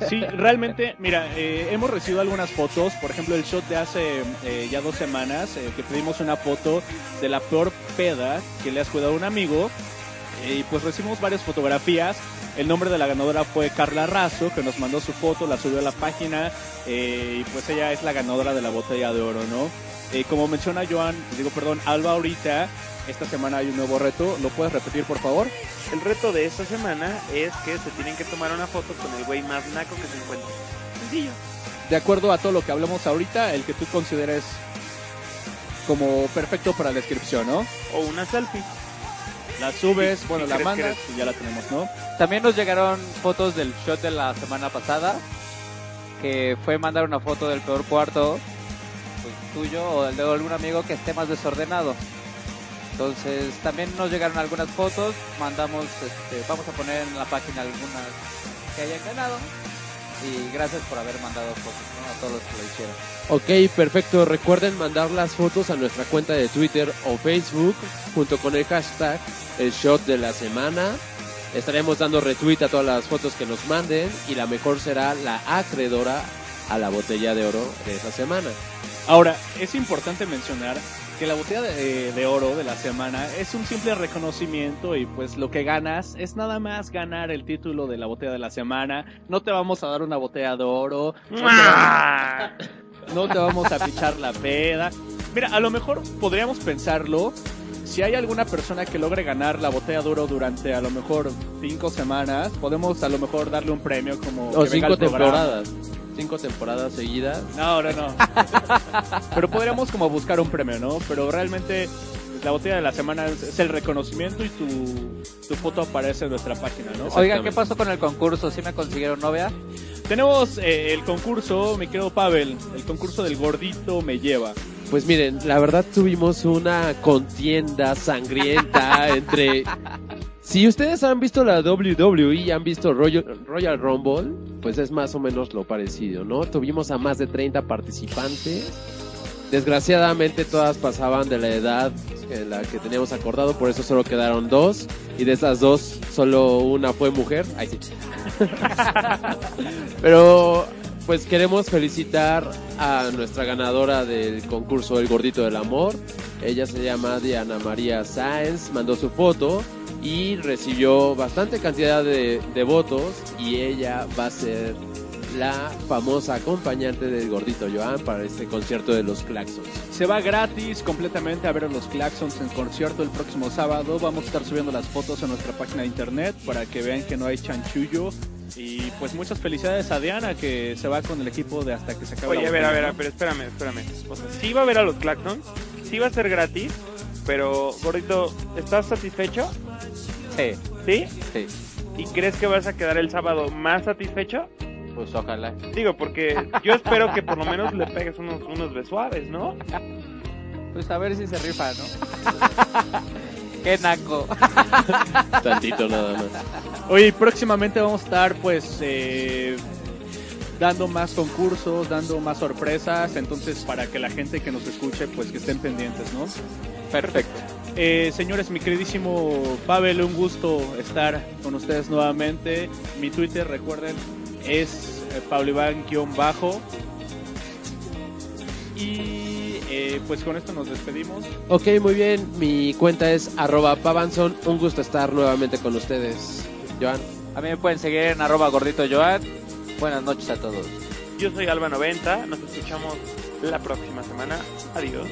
Speaker 3: Sí, realmente, mira, eh, hemos recibido algunas fotos, por ejemplo, el shot de hace eh, ya dos semanas, eh, que pedimos una foto de la peor peda que le has cuidado a un amigo, eh, y pues recibimos varias fotografías. El nombre de la ganadora fue Carla Razo, que nos mandó su foto, la subió a la página, eh, y pues ella es la ganadora de la botella de oro, ¿no? Eh, como menciona Joan, digo, perdón, Alba ahorita, esta semana hay un nuevo reto, ¿lo puedes repetir, por favor?
Speaker 5: El reto de esta semana es que se tienen que tomar una foto con el güey más naco que se encuentre. Sencillo.
Speaker 3: de acuerdo a todo lo que hablamos ahorita, el que tú consideres como perfecto para la descripción, ¿no?
Speaker 5: O una selfie.
Speaker 3: La subes, bueno, la mandas
Speaker 5: eres-
Speaker 3: y ya la tenemos, ¿no?
Speaker 4: También nos llegaron fotos del shot de la semana pasada, que fue mandar una foto del peor cuarto, pues, tuyo o del de algún amigo que esté más desordenado. Entonces también nos llegaron algunas fotos, mandamos, este, vamos a poner en la página algunas que hayan ganado. Y gracias por haber mandado fotos ¿no? a todos los que lo hicieron.
Speaker 2: Ok, perfecto. Recuerden mandar las fotos a nuestra cuenta de Twitter o Facebook junto con el hashtag el shot de la semana. Estaremos dando retweet a todas las fotos que nos manden y la mejor será la acreedora a la botella de oro de esa semana.
Speaker 3: Ahora, es importante mencionar que la botella de, de oro de la semana es un simple reconocimiento y pues lo que ganas es nada más ganar el título de la botella de la semana. No te vamos a dar una botella de oro, no te vamos, no te vamos a pichar la peda. Mira, a lo mejor podríamos pensarlo si hay alguna persona que logre ganar la botella de oro durante a lo mejor cinco semanas, podemos a lo mejor darle un premio como
Speaker 2: O
Speaker 3: que venga
Speaker 2: cinco
Speaker 3: al programa.
Speaker 2: Cinco temporadas seguidas.
Speaker 3: No, no, no. Pero podríamos como buscar un premio, ¿no? Pero realmente pues, la botella de la semana es, es el reconocimiento y tu, tu foto aparece en nuestra página, ¿no?
Speaker 4: Oiga, ¿qué pasó con el concurso? ¿Sí me consiguieron novia?
Speaker 3: Tenemos eh, el concurso, mi querido Pavel, el concurso del gordito me lleva.
Speaker 2: Pues miren, la verdad tuvimos una contienda sangrienta entre... Si ustedes han visto la WWE y han visto Royal, Royal Rumble, pues es más o menos lo parecido, ¿no? Tuvimos a más de 30 participantes. Desgraciadamente todas pasaban de la edad en la que teníamos acordado, por eso solo quedaron dos. Y de esas dos, solo una fue mujer. Ay, sí. Pero pues queremos felicitar a nuestra ganadora del concurso El Gordito del Amor. Ella se llama Diana María Sáenz, mandó su foto y recibió bastante cantidad de, de votos y ella va a ser la famosa acompañante del gordito Joan para este concierto de los Claxons.
Speaker 3: Se va gratis completamente a ver a los Claxons en concierto el próximo sábado. Vamos a estar subiendo las fotos en nuestra página de internet para que vean que no hay chanchullo. Y pues muchas felicidades a Diana que se va con el equipo de hasta que se acabe
Speaker 5: Oye,
Speaker 3: la
Speaker 5: a ver, a ver, pero espérame, espérame. O sea, sí va a ver a los Claxons, sí va a ser gratis, pero, gordito, ¿estás satisfecho?
Speaker 4: Sí,
Speaker 5: ¿Sí?
Speaker 4: sí.
Speaker 5: ¿Y crees que vas a quedar el sábado más satisfecho?
Speaker 4: Pues ojalá.
Speaker 5: Digo, porque yo espero que por lo menos le pegues unos, unos besuaves, ¿no?
Speaker 4: Pues a ver si se rifa, ¿no? Qué naco.
Speaker 2: Tantito nada más.
Speaker 3: Oye, próximamente vamos a estar pues eh, dando más concursos, dando más sorpresas, entonces para que la gente que nos escuche pues que estén pendientes, ¿no?
Speaker 4: Perfecto.
Speaker 3: Eh, señores, mi queridísimo Pavel, un gusto estar con ustedes nuevamente. Mi Twitter, recuerden, es eh, Pablo Iván-bajo. Y eh, pues con esto nos despedimos.
Speaker 2: Ok, muy bien. Mi cuenta es arroba pavanson. Un gusto estar nuevamente con ustedes. Joan.
Speaker 4: A mí me pueden seguir en arroba gordito Joan. Buenas noches a todos.
Speaker 5: Yo soy Alba90, nos escuchamos la próxima semana. Adiós.